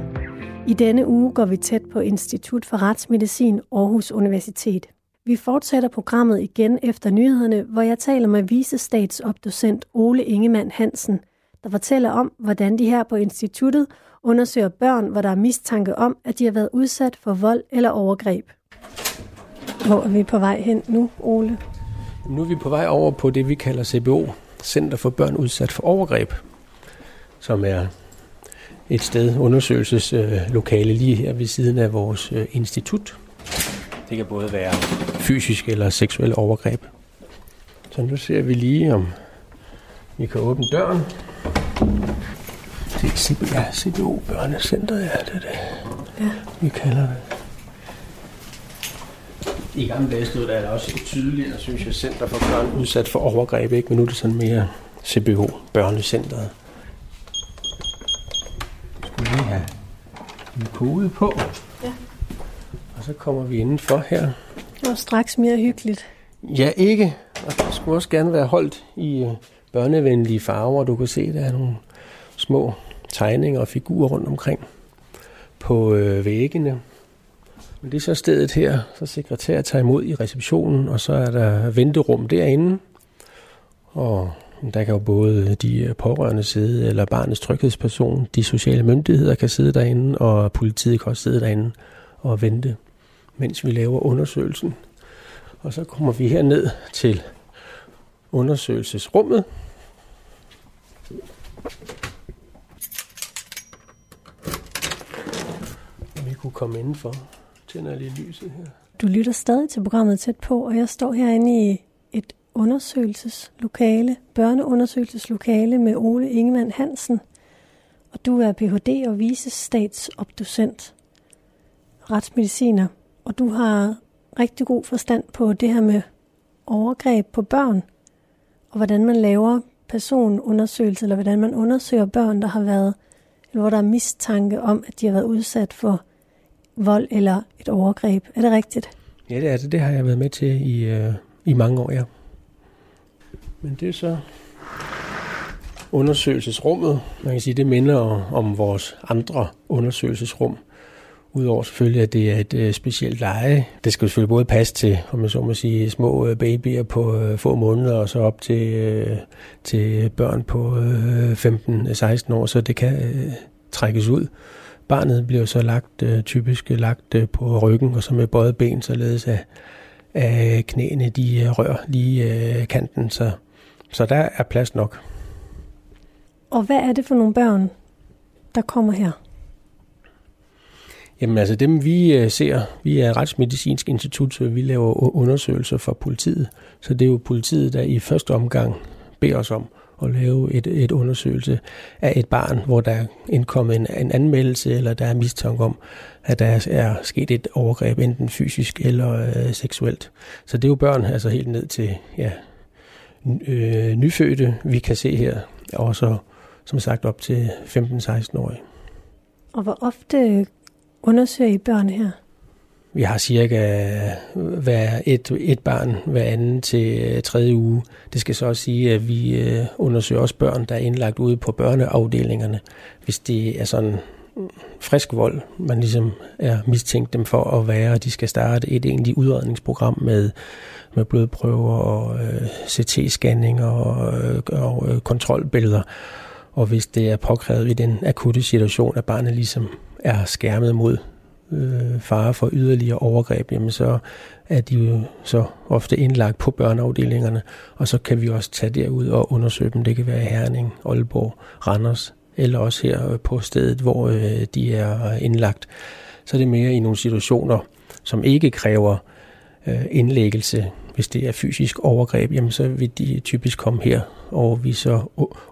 I denne uge går vi tæt på Institut for Retsmedicin Aarhus Universitet. Vi fortsætter programmet igen efter nyhederne, hvor jeg taler med visestatsopdocent Ole Ingemann Hansen, der fortæller om, hvordan de her på instituttet undersøger børn, hvor der er mistanke om, at de har været udsat for vold eller overgreb. Hvor er vi på vej hen nu, Ole? Nu er vi på vej over på det, vi kalder CBO, Center for Børn Udsat for Overgreb, som er et sted undersøgelseslokale lige her ved siden af vores øh, institut. Det kan både være fysisk eller seksuel overgreb. Så nu ser vi lige, om vi kan åbne døren. Det er CBO, ja, CBO Børnecenter, ja, det er det, ja. vi kalder det. I gamle dage stod der også et tydeligere, synes jeg, center for børn udsat for overgreb, ikke? men nu er det sådan mere CBO, børnecenteret. Skulle vi have en kode på? Ja. Og så kommer vi indenfor her. Det var straks mere hyggeligt. Ja, ikke. Og det skulle også gerne være holdt i øh, børnevenlige farver. Du kan se, der er nogle små tegninger og figurer rundt omkring på øh, væggene. Men det er så stedet her, så sekretær tager imod i receptionen, og så er der venterum derinde. Og der kan jo både de pårørende sidde, eller barnets tryghedsperson, de sociale myndigheder kan sidde derinde, og politiet kan også sidde derinde og vente, mens vi laver undersøgelsen. Og så kommer vi her ned til undersøgelsesrummet. Vi kunne komme indenfor tænder lige lyset her. Du lytter stadig til programmet tæt på, og jeg står herinde i et undersøgelseslokale, børneundersøgelseslokale med Ole Ingemann Hansen. Og du er Ph.D. og visestatsopdocent, retsmediciner, og du har rigtig god forstand på det her med overgreb på børn, og hvordan man laver personundersøgelse, eller hvordan man undersøger børn, der har været, eller hvor der er mistanke om, at de har været udsat for vold eller et overgreb. Er det rigtigt? Ja, det er det. Det har jeg været med til i, øh, i mange år, ja. Men det er så undersøgelsesrummet. Man kan sige, det minder om vores andre undersøgelsesrum. Udover selvfølgelig, at det er et øh, specielt leje. Det skal selvfølgelig både passe til, om man så må sige, små øh, babyer på øh, få måneder, og så op til, øh, til børn på øh, 15-16 øh, år, så det kan øh, trækkes ud. Barnet bliver så lagt øh, typisk lagt øh, på ryggen, og så med bøjet ben, således at, at knæene de øh, rører lige øh, kanten, så, så der er plads nok. Og hvad er det for nogle børn, der kommer her? Jamen altså dem vi ser, vi er Retsmedicinsk Institut, så vi laver undersøgelser for politiet. Så det er jo politiet, der i første omgang beder os om at lave et, et undersøgelse af et barn, hvor der er indkommet en, en anmeldelse, eller der er mistanke om, at der er sket et overgreb, enten fysisk eller øh, seksuelt. Så det er jo børn, altså helt ned til ja, øh, nyfødte, vi kan se her, og så som sagt op til 15-16-årige. Og hvor ofte undersøger I børn her? Vi har cirka hver et, et barn hver anden til øh, tredje uge. Det skal så også sige, at vi øh, undersøger også børn, der er indlagt ude på børneafdelingerne. Hvis det er sådan mm, frisk vold, man ligesom er mistænkt dem for at være, og de skal starte et egentlig udredningsprogram med, med blodprøver og øh, CT-scanning og, øh, og øh, kontrolbilleder. Og hvis det er påkrævet i den akutte situation, at barnet ligesom er skærmet mod øh, fare for yderligere overgreb, jamen så er de jo så ofte indlagt på børneafdelingerne, og så kan vi også tage derud og undersøge dem. Det kan være Herning, Aalborg, Randers, eller også her på stedet, hvor øh, de er indlagt. Så er det mere i nogle situationer, som ikke kræver øh, indlæggelse. Hvis det er fysisk overgreb, jamen så vil de typisk komme her, og vi så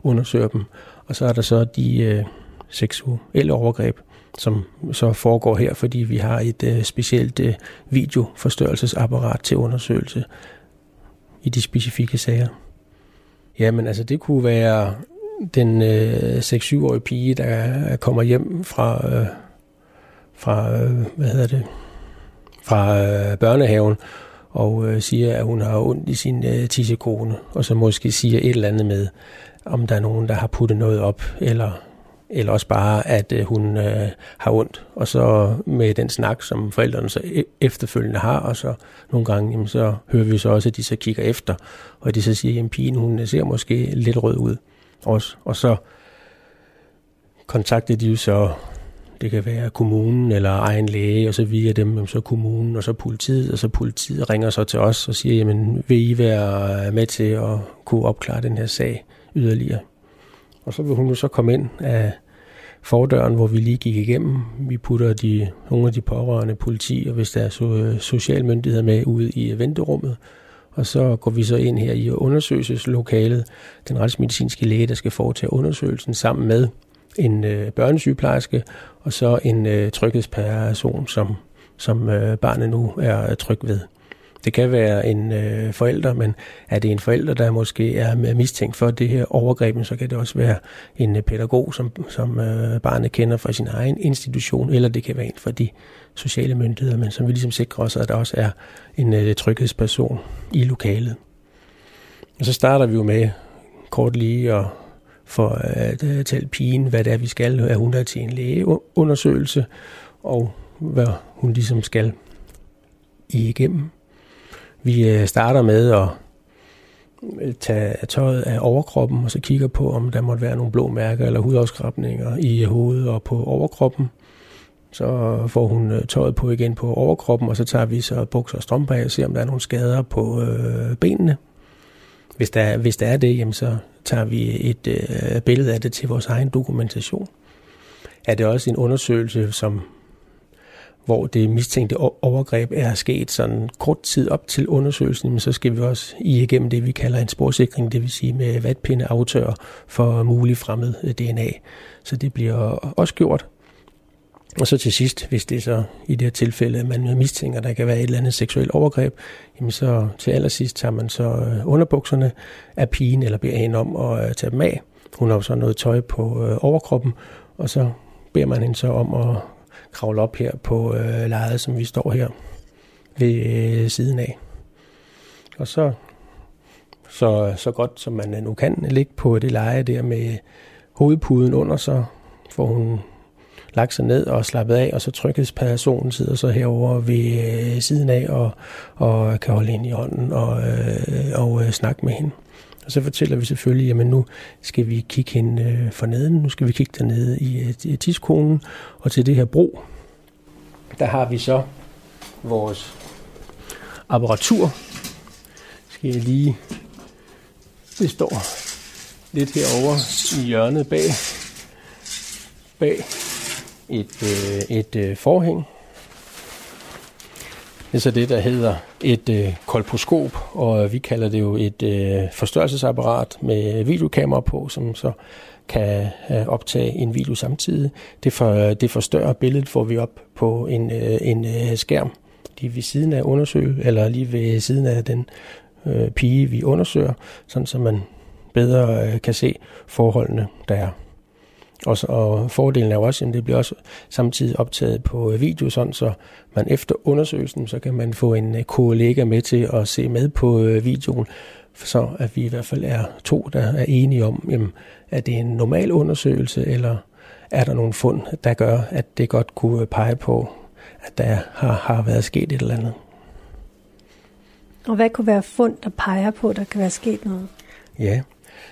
undersøger dem. Og så er der så de øh, seksuelle overgreb, som så foregår her, fordi vi har et øh, specielt øh, videoforstørrelsesapparat til undersøgelse i de specifikke sager. Jamen altså det kunne være den øh, 6-7-årige pige, der kommer hjem fra, øh, fra øh, hvad hedder det, fra øh, børnehaven, og øh, siger, at hun har ondt i sin øh, tissekone, og så måske siger et eller andet med, om der er nogen, der har puttet noget op, eller, eller også bare, at øh, hun øh, har ondt. Og så med den snak, som forældrene så e-, efterfølgende har, og så nogle gange, jamen, så hører vi så også, at de så kigger efter, og de så siger, at pigen, hun ser måske lidt rød ud også. Og så kontakter de jo så det kan være kommunen eller egen læge, og så via dem, så kommunen, og så politiet, og så politiet ringer så til os og siger, jamen vil I være øh, med til at kunne opklare den her sag yderligere? Og så vil hun jo så komme ind af fordøren, hvor vi lige gik igennem. Vi putter de, nogle af de pårørende politi, og hvis der er so, øh, socialmyndigheder med ude i øh, venterummet, og så går vi så ind her i undersøgelseslokalet, den retsmedicinske læge, der skal foretage undersøgelsen sammen med en øh, børnesygeplejerske og så en øh, tryghedsperson, som, som øh, barnet nu er øh, tryg ved. Det kan være en øh, forælder, men er det en forælder, der måske er mistænkt for det her overgreb, så kan det også være en øh, pædagog, som, som øh, barnet kender fra sin egen institution, eller det kan være en fra de sociale myndigheder, men som vi ligesom sikrer os, at der også er en øh, tryghedsperson i lokalet. Og så starter vi jo med kort lige at for øh, at øh, fortælle pigen, hvad det er, vi skal. Er hun der til en lægeundersøgelse, og hvad hun ligesom skal igennem. Vi øh, starter med at øh, tage tøjet af overkroppen, og så kigger på, om der måtte være nogle blå mærker eller hudafskrabninger i øh, hovedet og på overkroppen. Så får hun tøjet på igen på overkroppen, og så tager vi så bukser og strømper af og ser, om der er nogle skader på øh, benene. Hvis der, hvis der er det, jamen så tager vi et øh, billede af det til vores egen dokumentation. Er det også en undersøgelse, som hvor det mistænkte overgreb er sket sådan kort tid op til undersøgelsen, men så skal vi også i igennem det, vi kalder en sporsikring, det vil sige med vatpinde aftør for mulig fremmed DNA. Så det bliver også gjort. Og så til sidst, hvis det er så i det her tilfælde, at man mistænker, at der kan være et eller andet seksuelt overgreb, jamen så til allersidst tager man så øh, underbukserne af pigen, eller beder hende om at øh, tage dem af. Hun har så noget tøj på øh, overkroppen, og så beder man hende så om at kravle op her på øh, lejet, som vi står her ved øh, siden af. Og så, så, så godt som man øh, nu kan ligge på det leje der med hovedpuden under, så får hun lagt sig ned og slappet af, og så tryghedspersonen sidder så herover ved øh, siden af og, og kan holde hende i hånden og, øh, og øh, snakke med hende. Og så fortæller vi selvfølgelig, at nu skal vi kigge hen øh, for neden, nu skal vi kigge dernede i, øh, i tidskonen, og til det her bro, der har vi så vores apparatur. Skal jeg lige... Det står lidt herover i hjørnet bag, bag et, øh, et øh, forhæng. Det er så det, der hedder et øh, kolposkop, og vi kalder det jo et øh, forstørrelsesapparat med videokamera på, som så kan øh, optage en video samtidig. Det, for, det forstørrer billedet, får vi op på en, øh, en øh, skærm lige ved siden af undersøge, eller lige ved siden af den øh, pige, vi undersøger, sådan så man bedre øh, kan se forholdene, der er. Og, så, og fordelen er jo også, at det bliver også samtidig optaget på øh, video, sådan så man efter undersøgelsen, så kan man få en øh, kollega med til at se med på øh, videoen, så at vi i hvert fald er to, der er enige om, jamen, er det en normal undersøgelse, eller er der nogle fund, der gør, at det godt kunne pege på, at der har, har været sket et eller andet. Og hvad kunne være fund, der peger på, at der kan være sket noget? Ja,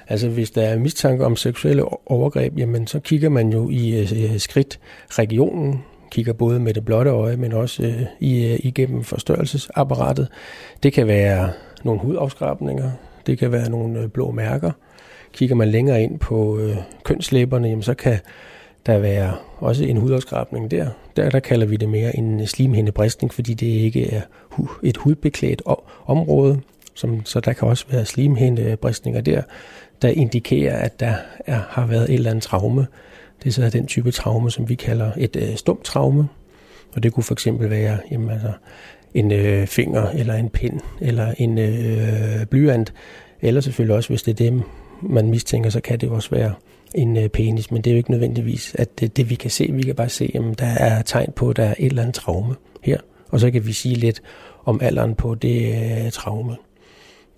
Altså hvis der er mistanke om seksuelle overgreb, jamen så kigger man jo i øh, øh skridt regionen, kigger både med det blotte øje, men også øh, i, øh, igennem forstørrelsesapparatet. Det kan være nogle hudafskrabninger, det kan være nogle øh, blå mærker. Kigger man længere ind på øh, kønslæberne, jamen så kan der være også en hudafskrabning der. Der, der kalder vi det mere en slimhindebristning, fordi det ikke er et hudbeklædt område, som, så der kan også være slimhindebristninger der der indikerer, at der er, har været et eller andet traume. Det er så den type traume, som vi kalder et øh, stumt traume. Og det kunne for eksempel være jamen, altså, en øh, finger, eller en pind, eller en øh, blyant. Eller selvfølgelig også, hvis det er dem, man mistænker, så kan det også være en øh, penis. Men det er jo ikke nødvendigvis, at det, det vi kan se. Vi kan bare se, at der er tegn på, at der er et eller andet traume her. Og så kan vi sige lidt om alderen på det øh, traume.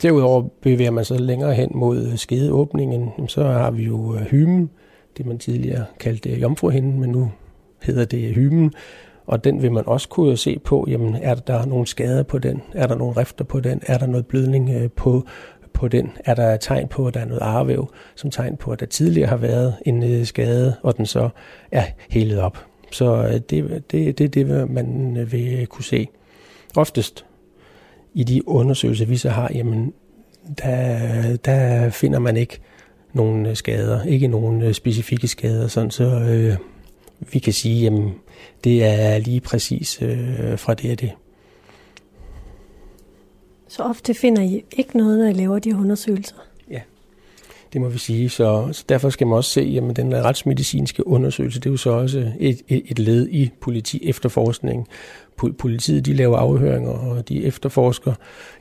Derudover bevæger man sig længere hen mod skedeåbningen. Så har vi jo øh, hymen, det man tidligere kaldte jomfruhinden, men nu hedder det øh, hymen. Og den vil man også kunne se på, jamen er der nogle skader på den? Er der nogle rifter på den? Er der noget blødning øh, på, på den? Er der tegn på, at der er noget arvæv, som tegn på, at der tidligere har været en skade, og den så er helet op? Så det, det, det det, man vil kunne se. Oftest i de undersøgelser, vi så har, jamen, der, der finder man ikke nogen øh, skader, ikke nogen øh, specifikke skader, sådan så øh, vi kan sige, jamen, det er lige præcis øh, fra det og det. Så ofte finder I ikke noget, når I laver de undersøgelser? Det må vi sige. Så, så derfor skal man også se, at den retsmedicinske undersøgelse, det er jo så også et, et, et led i politi efterforskning. Politiet de laver afhøringer, og de efterforsker,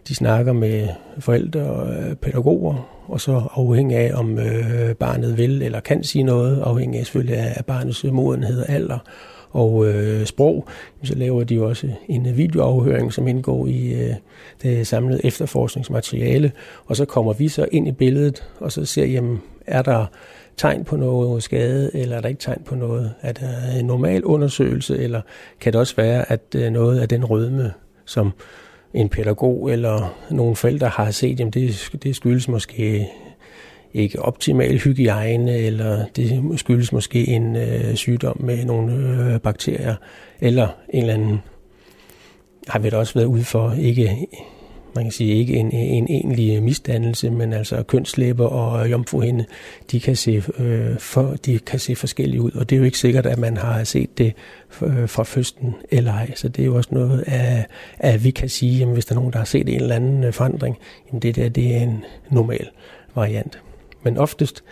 de snakker med forældre og øh, pædagoger, og så afhængig af, om øh, barnet vil eller kan sige noget, afhængig af selvfølgelig af barnets modenhed og alder, og øh, sprog, så laver de også en videoafhøring, som indgår i øh, det samlede efterforskningsmateriale, og så kommer vi så ind i billedet, og så ser, jamen, er der tegn på noget skade, eller er der ikke tegn på noget? Er der en normal undersøgelse, eller kan det også være, at øh, noget af den rødme, som en pædagog eller nogle forældre har set, jamen det, det skyldes måske ikke optimal hygiejne, eller det skyldes måske en øh, sygdom med nogle øh, bakterier, eller en eller anden, har vi da også været ude for, ikke, man kan sige ikke en, en egentlig misdannelse, men altså kønslæber og jomfruhinde, de kan, se, øh, for, de kan se forskellige ud, og det er jo ikke sikkert, at man har set det øh, fra fødslen eller ej, så det er jo også noget at, at vi kan sige, jamen, hvis der er nogen, der har set en eller anden forandring, jamen det der, det er en normal variant. Men oftest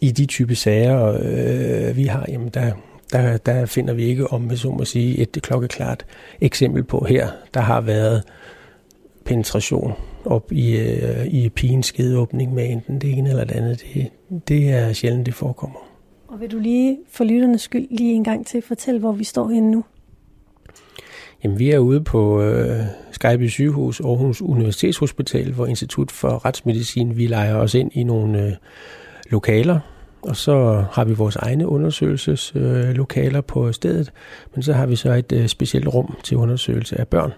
i de type sager, øh, vi har, jamen der, der, der finder vi ikke, om så må sige, et klokkeklart eksempel på her. Der har været penetration op i, øh, i pigens skedeåbning med enten det ene eller det andet. Det, det er sjældent, det forekommer. Og vil du lige for lytternes skyld lige en gang til fortælle, hvor vi står henne nu? Jamen, vi er ude på øh, Skyby sygehus, Aarhus Universitetshospital, hvor Institut for Retsmedicin, vi leger os ind i nogle øh, lokaler, og så har vi vores egne undersøgelseslokaler øh, på stedet, men så har vi så et øh, specielt rum til undersøgelse af børn,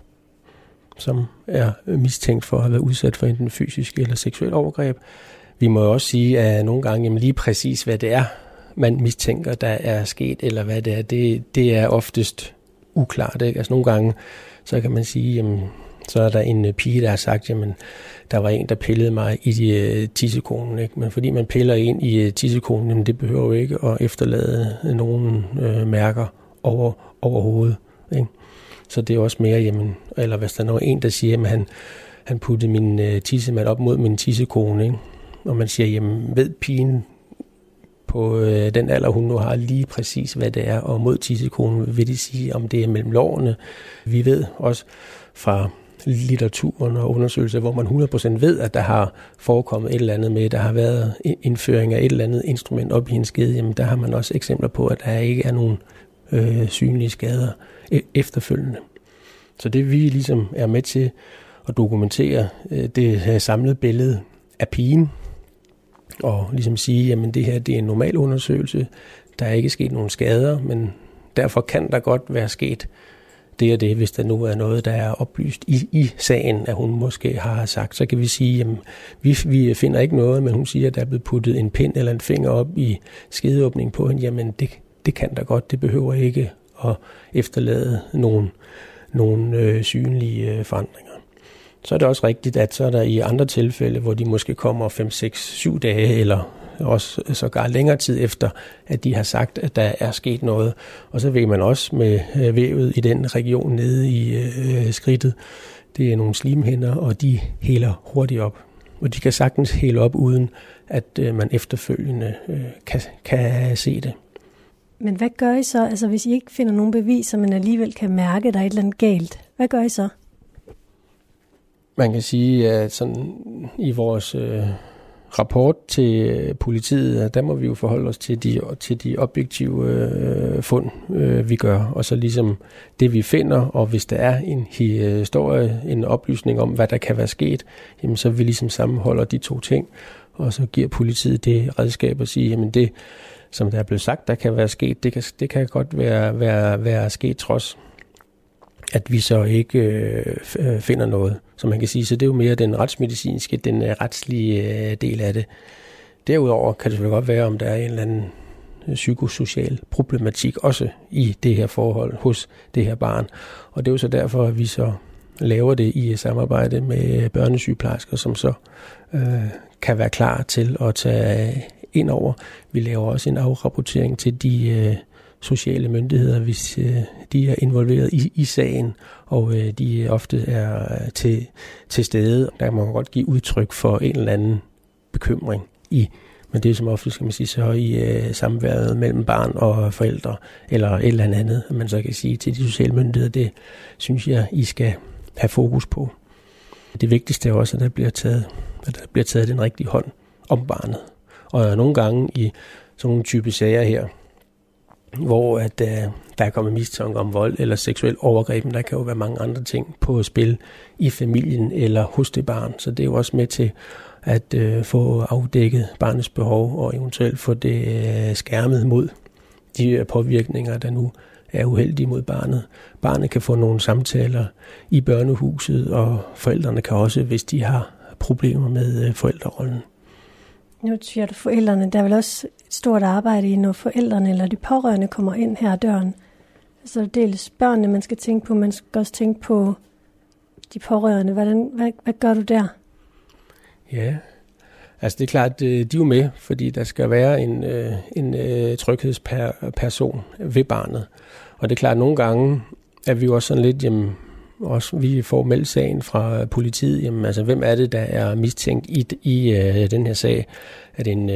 som er mistænkt for at have været udsat for enten fysisk eller seksuel overgreb. Vi må jo også sige, at nogle gange jamen lige præcis, hvad det er, man mistænker, der er sket, eller hvad det er, det, det er oftest uklart. Ikke? Altså nogle gange, så kan man sige, jamen, så er der en øh, pige, der har sagt, jamen, der var en, der pillede mig i de, uh, tissekonen. Ikke? Men fordi man piller ind i uh, tissekonen, jamen, det behøver jo ikke at efterlade nogen uh, mærker over, overhovedet. Ikke? Så det er også mere, jamen, eller hvis der er en, der siger, at han, han puttede min uh, tissemand op mod min tissekone, ikke? og man siger, jamen, ved pigen på øh, den alder, hun nu har, lige præcis hvad det er, og mod tissekonen vil det sige, om det er mellem lårene. Vi ved også fra litteraturen og undersøgelser, hvor man 100% ved, at der har forekommet et eller andet med, der har været indføring af et eller andet instrument op i en skede, jamen der har man også eksempler på, at der ikke er nogen øh, synlige skader e-, efterfølgende. Så det vi ligesom er med til at dokumentere, øh, det her samlede billede af pigen, og ligesom sige, jamen det her det er en normal undersøgelse, der er ikke sket nogen skader, men derfor kan der godt være sket det og det, hvis der nu er noget, der er oplyst i, i sagen, at hun måske har sagt, så kan vi sige, jamen vi, vi finder ikke noget, men hun siger, at der er blevet puttet en pind eller en finger op i skedeåbningen på hende, jamen det, det kan der godt, det behøver ikke at efterlade nogen, nogen øh, synlige øh, forandringer. Så er det også rigtigt, at så er der i andre tilfælde, hvor de måske kommer 5, 6, 7 dage eller også sågar længere tid efter, at de har sagt, at der er sket noget. Og så vil man også med øh, vævet i den region nede i øh, øh skridtet, det er nogle slimhinder, og de heler hurtigt op. Og de kan sagtens hele op, uden at øh, man efterfølgende øh, kan, kan se det. Men hvad gør I så, altså hvis I ikke finder nogen beviser, men alligevel kan mærke, at der er et eller andet galt? Hvad gør I så? Man kan sige, at sådan i vores øh, rapport til øh, politiet, der må vi jo forholde os til de, til de objektive øh, fund, øh, vi gør, og så ligesom det, vi finder, og hvis der er en øh, historie, en oplysning om, hvad der kan være sket, jamen så vi ligesom sammenholder de to ting, og så giver politiet det redskab at sige, jamen det, som der er blevet sagt, der kan være sket, det kan, det kan godt være, være, være sket trods at vi så ikke øh, øh finder noget, som man kan sige. Så det er jo mere den retsmedicinske, den øh, retslige øh, del af det. Derudover kan det selvfølgelig godt være, om der er en eller anden øh, psykosocial problematik også i det her forhold hos det her barn. Og det er jo så derfor, at vi så laver det i samarbejde med børnesygeplejersker, som så øh, kan være klar til at tage ind over. Vi laver også en afrapportering til de øh, sociale myndigheder, hvis øh, de er involveret i, i sagen, og øh, de ofte er øh, til, til stede. Der må man godt give udtryk for en eller anden bekymring i men det er som ofte, skal man sige, så i øh, samværet mellem barn og forældre, eller et eller andet, man så kan sige til de sociale myndigheder, det synes jeg, I skal have fokus på. Det vigtigste er også, at der bliver taget, at der bliver taget den rigtige hånd om barnet. Og nogle gange i sådan nogle type sager her, hvor at, uh, der er kommet mistanke om vold eller seksuel overgreb, men der kan jo være mange andre ting på spil i familien eller hos det barn. Så det er jo også med til at uh, få afdækket barnets behov og eventuelt få det uh, skærmet mod de påvirkninger, der nu er uheldige mod barnet. Barnet kan få nogle samtaler i børnehuset, og forældrene kan også, hvis de har problemer med forældrerollen. Nu siger du forældrene. Der er vel også stort arbejde i, når forældrene eller de pårørende kommer ind her ad døren. Altså dels børnene, man skal tænke på, man skal også tænke på de pårørende. Hvordan, hvad, hvad gør du der? Ja, altså det er klart, øh, de er jo med, fordi der skal være en, øh, en øh, tryghedsperson ved barnet. Og det er klart, at nogle gange er vi jo også sådan lidt, jamen, også vi får meldt sagen fra politiet, jamen altså hvem er det, der er mistænkt i, i den her sag? Er det en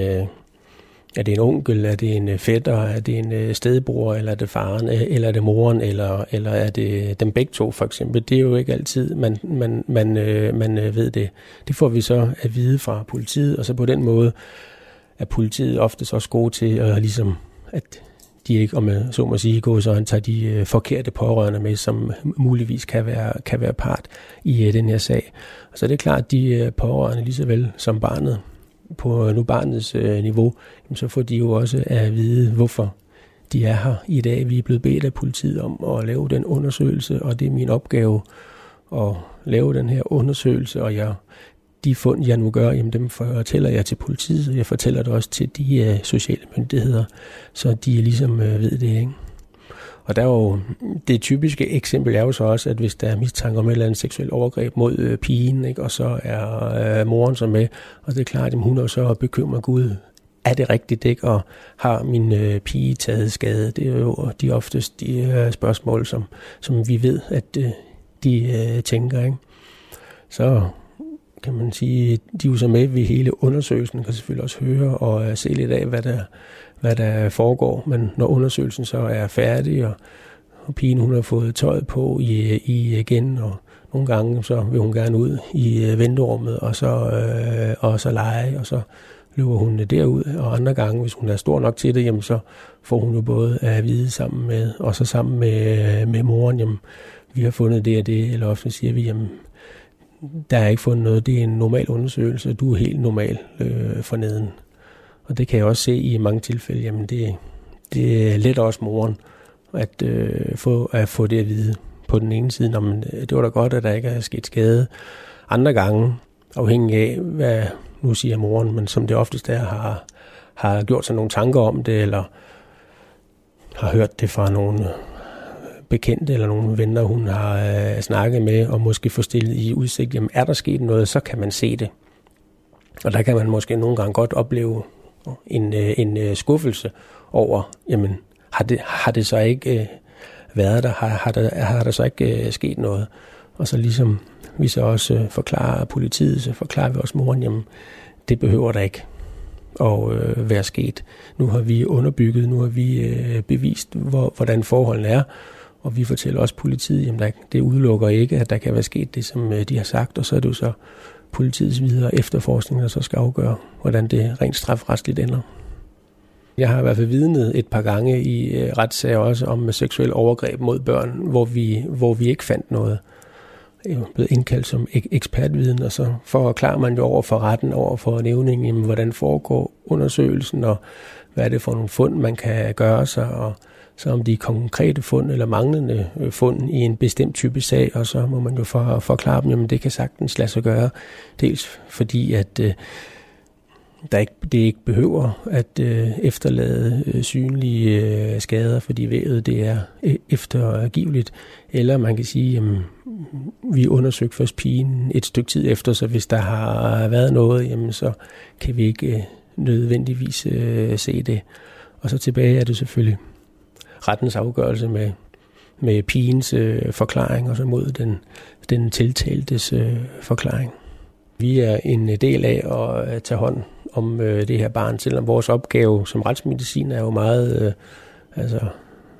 er det en onkel, er det en øh, fætter, er det en øh, stedbror, eller er det faren, øh, eller er det moren, eller, eller er det dem begge to for eksempel. Det er jo ikke altid, man, man, man, man ved det. Det får vi så at vide fra politiet, og så på den måde er politiet oftest også gode til at ligesom at de ikke, om man så må sige, går så han tager de forkerte pårørende med, som muligvis kan være, kan være part i den her sag. Og så er det klart, at de pårørende lige så vel som barnet, på øh, nu barnets øh, niveau, jamen, så får de jo også at vide, hvorfor de er her i dag. Vi er blevet bedt af politiet om at lave den undersøgelse, og det er min opgave at lave den her undersøgelse, og jeg de fund, jeg nu gør, jamen dem fortæller jeg til politiet, og jeg fortæller det også til de øh, sociale myndigheder, så de ligesom uh, ved det, ikke? Og der er jo, det typiske eksempel er jo så også, at hvis der er mistanke om et eller andet seksuelt overgreb mod øh, pigen, ikke, og så er øh, moren så med, og det er klart, at hun er så bekymret, Gud, er det rigtigt, ikke? Og har min øh, pige taget skade? Det er jo de oftest de øh, spørgsmål, som, som vi ved, at øh, de øh, tænker, ikke? Så kan man sige, de er jo så med ved hele undersøgelsen, kan selvfølgelig også høre og øh, se lidt af, hvad der, hvad der foregår. Men når undersøgelsen så er færdig, og, og pigen hun har fået tøjet på i, i igen, og nogle gange så vil hun gerne ud i øh, venterummet, og så, øh, og så lege, og så løber hun derud, og andre gange, hvis hun er stor nok til det, jamen, så får hun jo både at vide sammen med, og så sammen med, øh, med moren, jamen, vi har fundet det og det, eller ofte siger vi, jamen, der er ikke fundet noget. Det er en normal undersøgelse. Du er helt normal øh, for neden. Og det kan jeg også se i mange tilfælde. Jamen det, det er let også moren at, øh, få, at få det at vide på den ene side. men øh, det var da godt, at der ikke er sket skade. Andre gange, afhængig af, hvad nu siger moren, men som det oftest er, har, har gjort sig nogle tanker om det, eller har hørt det fra nogle bekendte eller nogle venner, hun har øh, snakket med, og måske få stillet i udsigt, jamen er der sket noget, så kan man se det. Og der kan man måske nogle gange godt opleve en, øh, en øh, skuffelse over, jamen har det, har det så ikke øh, været der, har, har, der, har der så ikke øh, sket noget? Og så ligesom vi så også øh, forklarer politiet, så forklarer vi også moren, jamen det behøver der ikke at øh, være sket. Nu har vi underbygget, nu har vi øh, bevist, hvor, hvordan forholdene er, Og vi fortæller også politiet, jamen, der, det udelukker ikke, at der kan være sket det, som øh, de har sagt, og så er det jo så politiets videre efterforskning, der så skal afgøre, hvordan det rent strafretsligt ender. Jeg har i hvert fald vidnet et par gange i øh, retssager også om øh, seksuel overgreb mod børn, hvor vi, hvor vi ikke fandt noget. Jeg er blevet indkaldt som ekspertviden, og så forklarer man jo over for retten, over for nævningen, jamen, hvordan foregår undersøgelsen, og hvad er det for nogle fund, man kan gøre sig, og så om de konkrete fund eller manglende øh, fund i en bestemt type sag, og så må man jo for, forklare dem, jamen det kan sagtens lade sig gøre, dels fordi at øh, der ikke, det ikke behøver at øh, efterlade øh, synlige øh, skader, fordi vævet det er øh, eftergiveligt. Eller man kan sige, jamen, vi undersøgte først pigen et stykke tid efter, så hvis der har været noget, jamen, så kan vi ikke øh, nødvendigvis øh, se det. Og så tilbage er det selvfølgelig rettens afgørelse med, med pigens øh, forklaring og så mod den, den tiltaltes øh, forklaring. Vi er en del af at øh, tage hånd om øh, det her barn, selvom vores opgave som retsmedicin er jo meget øh, altså,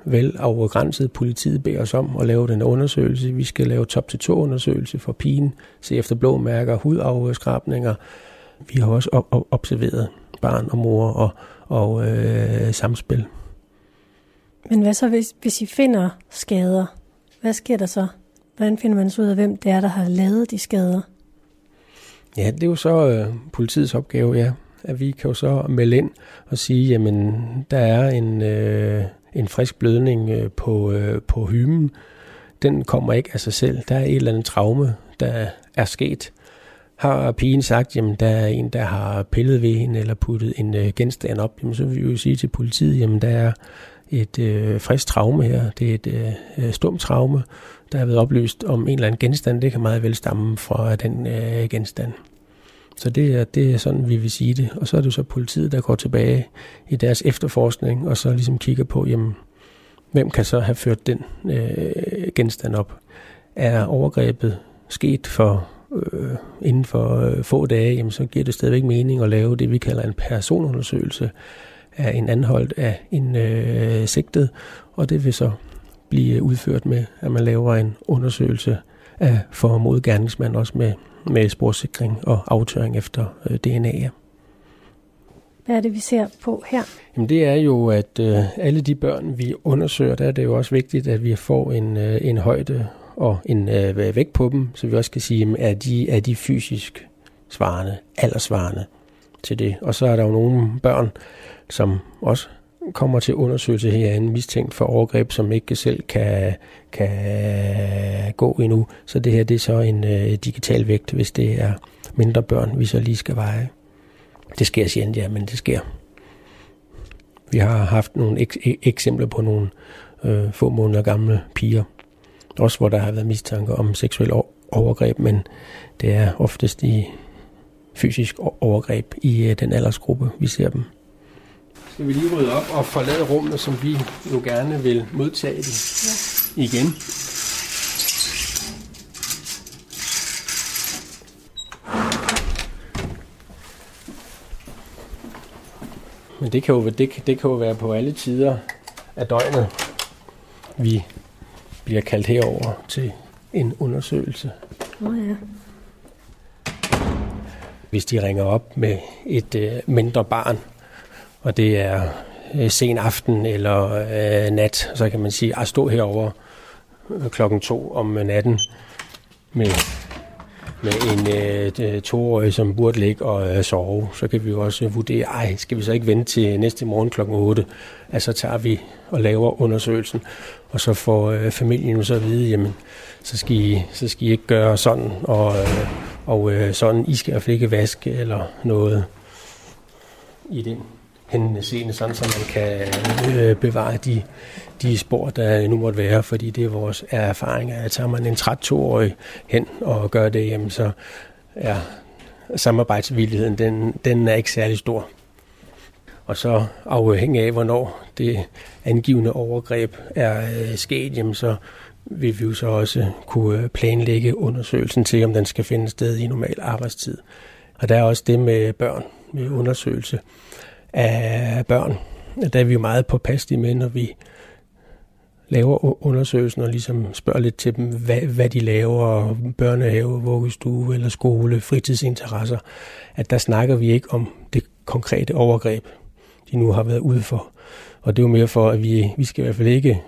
vel afgrænset. Politiet beder os om at lave den undersøgelse. Vi skal lave top-til-to-undersøgelse for pigen, se efter blå mærker, hudafskrabninger. Vi har også op- observeret barn og mor og, og øh, samspil. Men hvad så, hvis, hvis I finder skader? Hvad sker der så? Hvordan finder man så ud af, hvem det er, der har lavet de skader? Ja, det er jo så øh, politiets opgave, ja. At vi kan jo så melde ind og sige, jamen, der er en, øh, en frisk blødning øh, på, øh, på hymen. Den kommer ikke af sig selv. Der er et eller andet traume, der er sket. Har pigen sagt, jamen der er en, der har pillet ved hende eller puttet en øh, genstand op, jamen, så vil vi jo sige til politiet, jamen der er et øh, frisk traume her. Det er et øh, stumt traume, der har blevet oplyst om en eller anden genstand. Det kan meget vel stamme fra den øh, genstand. Så det er, det er sådan, vi vil sige det. Og så er det så politiet, der går tilbage i deres efterforskning, og så ligesom kigger på, jamen, hvem kan så have ført den øh, genstand op? Er overgrebet sket for øh, inden for øh, få dage, jamen, så giver det stadigvæk mening at lave det, vi kalder en personundersøgelse af en anholdt af en øh, sigtet, og det vil så blive udført med, at man laver en undersøgelse af for gerningsmand også med, med sporsikring og aftøring efter øh, DNA. Hvad er det, vi ser på her? Jamen det er jo, at øh, alle de børn, vi undersøger, der er det jo også vigtigt, at vi får en, øh, en højde og en øh, vægt på dem, så vi også kan sige, at de, er de fysisk svarende, aldersvarende til det. Og så er der jo nogle børn, som også kommer til undersøgelse herinde, mistænkt for overgreb, som ikke selv kan, kan gå endnu. Så det her det er så en øh, digital vægt, hvis det er mindre børn, vi så lige skal veje. Det sker sjældent, ja, men det sker. Vi har haft nogle ek- ek- eksempler på nogle øh, få måneder gamle piger, også hvor der har været mistanke om seksuel overgreb, men det er oftest i fysisk overgreb i øh, den aldersgruppe, vi ser dem skal vi lige rydde op og forlade rummet, som vi jo gerne vil modtage det ja. igen. Men det kan, jo, det, det kan jo være på alle tider af døgnet, vi bliver kaldt herover til en undersøgelse. Oh ja. Hvis de ringer op med et øh, mindre barn, og det er øh, sen aften eller øh, nat, så kan man sige, at stå herover øh, klokken to om natten med, med en øh, øh, toårig, som burde ligge og øh, sove, så kan vi jo også vurdere, ej, skal vi så ikke vente til næste morgen klokken 8, at så tager vi og laver undersøgelsen, og så får øh, familien så at vide, jamen, så skal I, så skal I ikke gøre sådan, og, øh, og øh, sådan, I skal ikke vaske eller noget i den henseende, sådan så man kan øh, bevare de, de spor, der nu måtte være, fordi det er vores erfaring, at tager man en 32-årig hen og gør det, jamen så er samarbejdsvilligheden, den, den er ikke særlig stor. Og så afhængig af, hvornår det angivende overgreb er øh, sket, jamen så vil vi jo så også kunne planlægge undersøgelsen til, om den skal finde sted i normal arbejdstid. Og der er også det med børn med undersøgelse af børn. Der er vi jo meget påpasselige med, når vi laver undersøgelsen og ligesom spørger lidt til dem, hvad, hvad de laver, børnehave, vuggestue eller skole, fritidsinteresser, at der snakker vi ikke om det konkrete overgreb, de nu har været ude for. Og det er jo mere for, at vi, vi skal i hvert fald ikke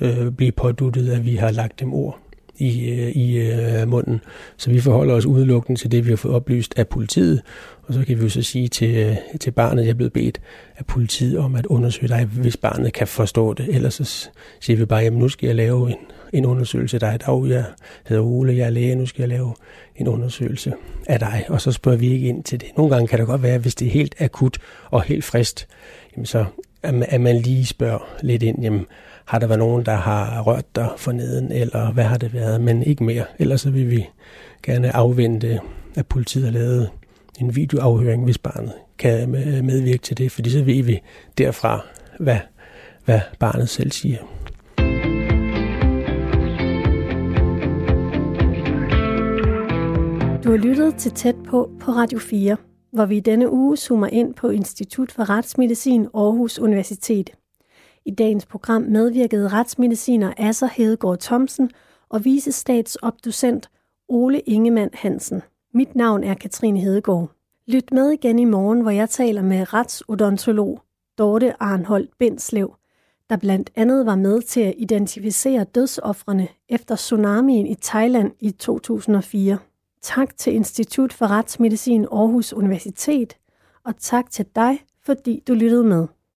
øh, blive påduttet, at vi har lagt dem ord i, øh, i øh, munden. Så vi forholder os udelukkende til det, vi har fået oplyst af politiet, og så kan vi jo så sige til, øh, til barnet, jeg er blevet bedt af politiet om at undersøge dig, hvis barnet kan forstå det. Ellers så siger vi bare, jamen nu skal jeg lave en, en undersøgelse af dig. Dag, jeg hedder Ole, jeg er læge, nu skal jeg lave en undersøgelse af dig. Og så spørger vi ikke ind til det. Nogle gange kan det godt være, hvis det er helt akut og helt frist, jamen så at man lige spørger lidt ind, jamen, har der været nogen, der har rørt dig for neden, eller hvad har det været, men ikke mere. Ellers så vil vi gerne afvente, at politiet har lavet en videoafhøring, hvis barnet kan medvirke til det, fordi så ved vi derfra, hvad, hvad barnet selv siger. Du har lyttet til Tæt på på Radio 4, hvor vi denne uge zoomer ind på Institut for Retsmedicin Aarhus Universitet. I dagens program medvirkede retsmediciner Asser Hedegaard Thomsen og vicestatsopdocent Ole Ingemann Hansen. Mit navn er Katrine Hedegaard. Lyt med igen i morgen, hvor jeg taler med retsodontolog Dorte Arnholdt Bindslev, der blandt andet var med til at identificere dødsoffrene efter tsunamien i Thailand i 2004. Tak til Institut for Retsmedicin Aarhus Universitet, og tak til dig, fordi du lyttede med.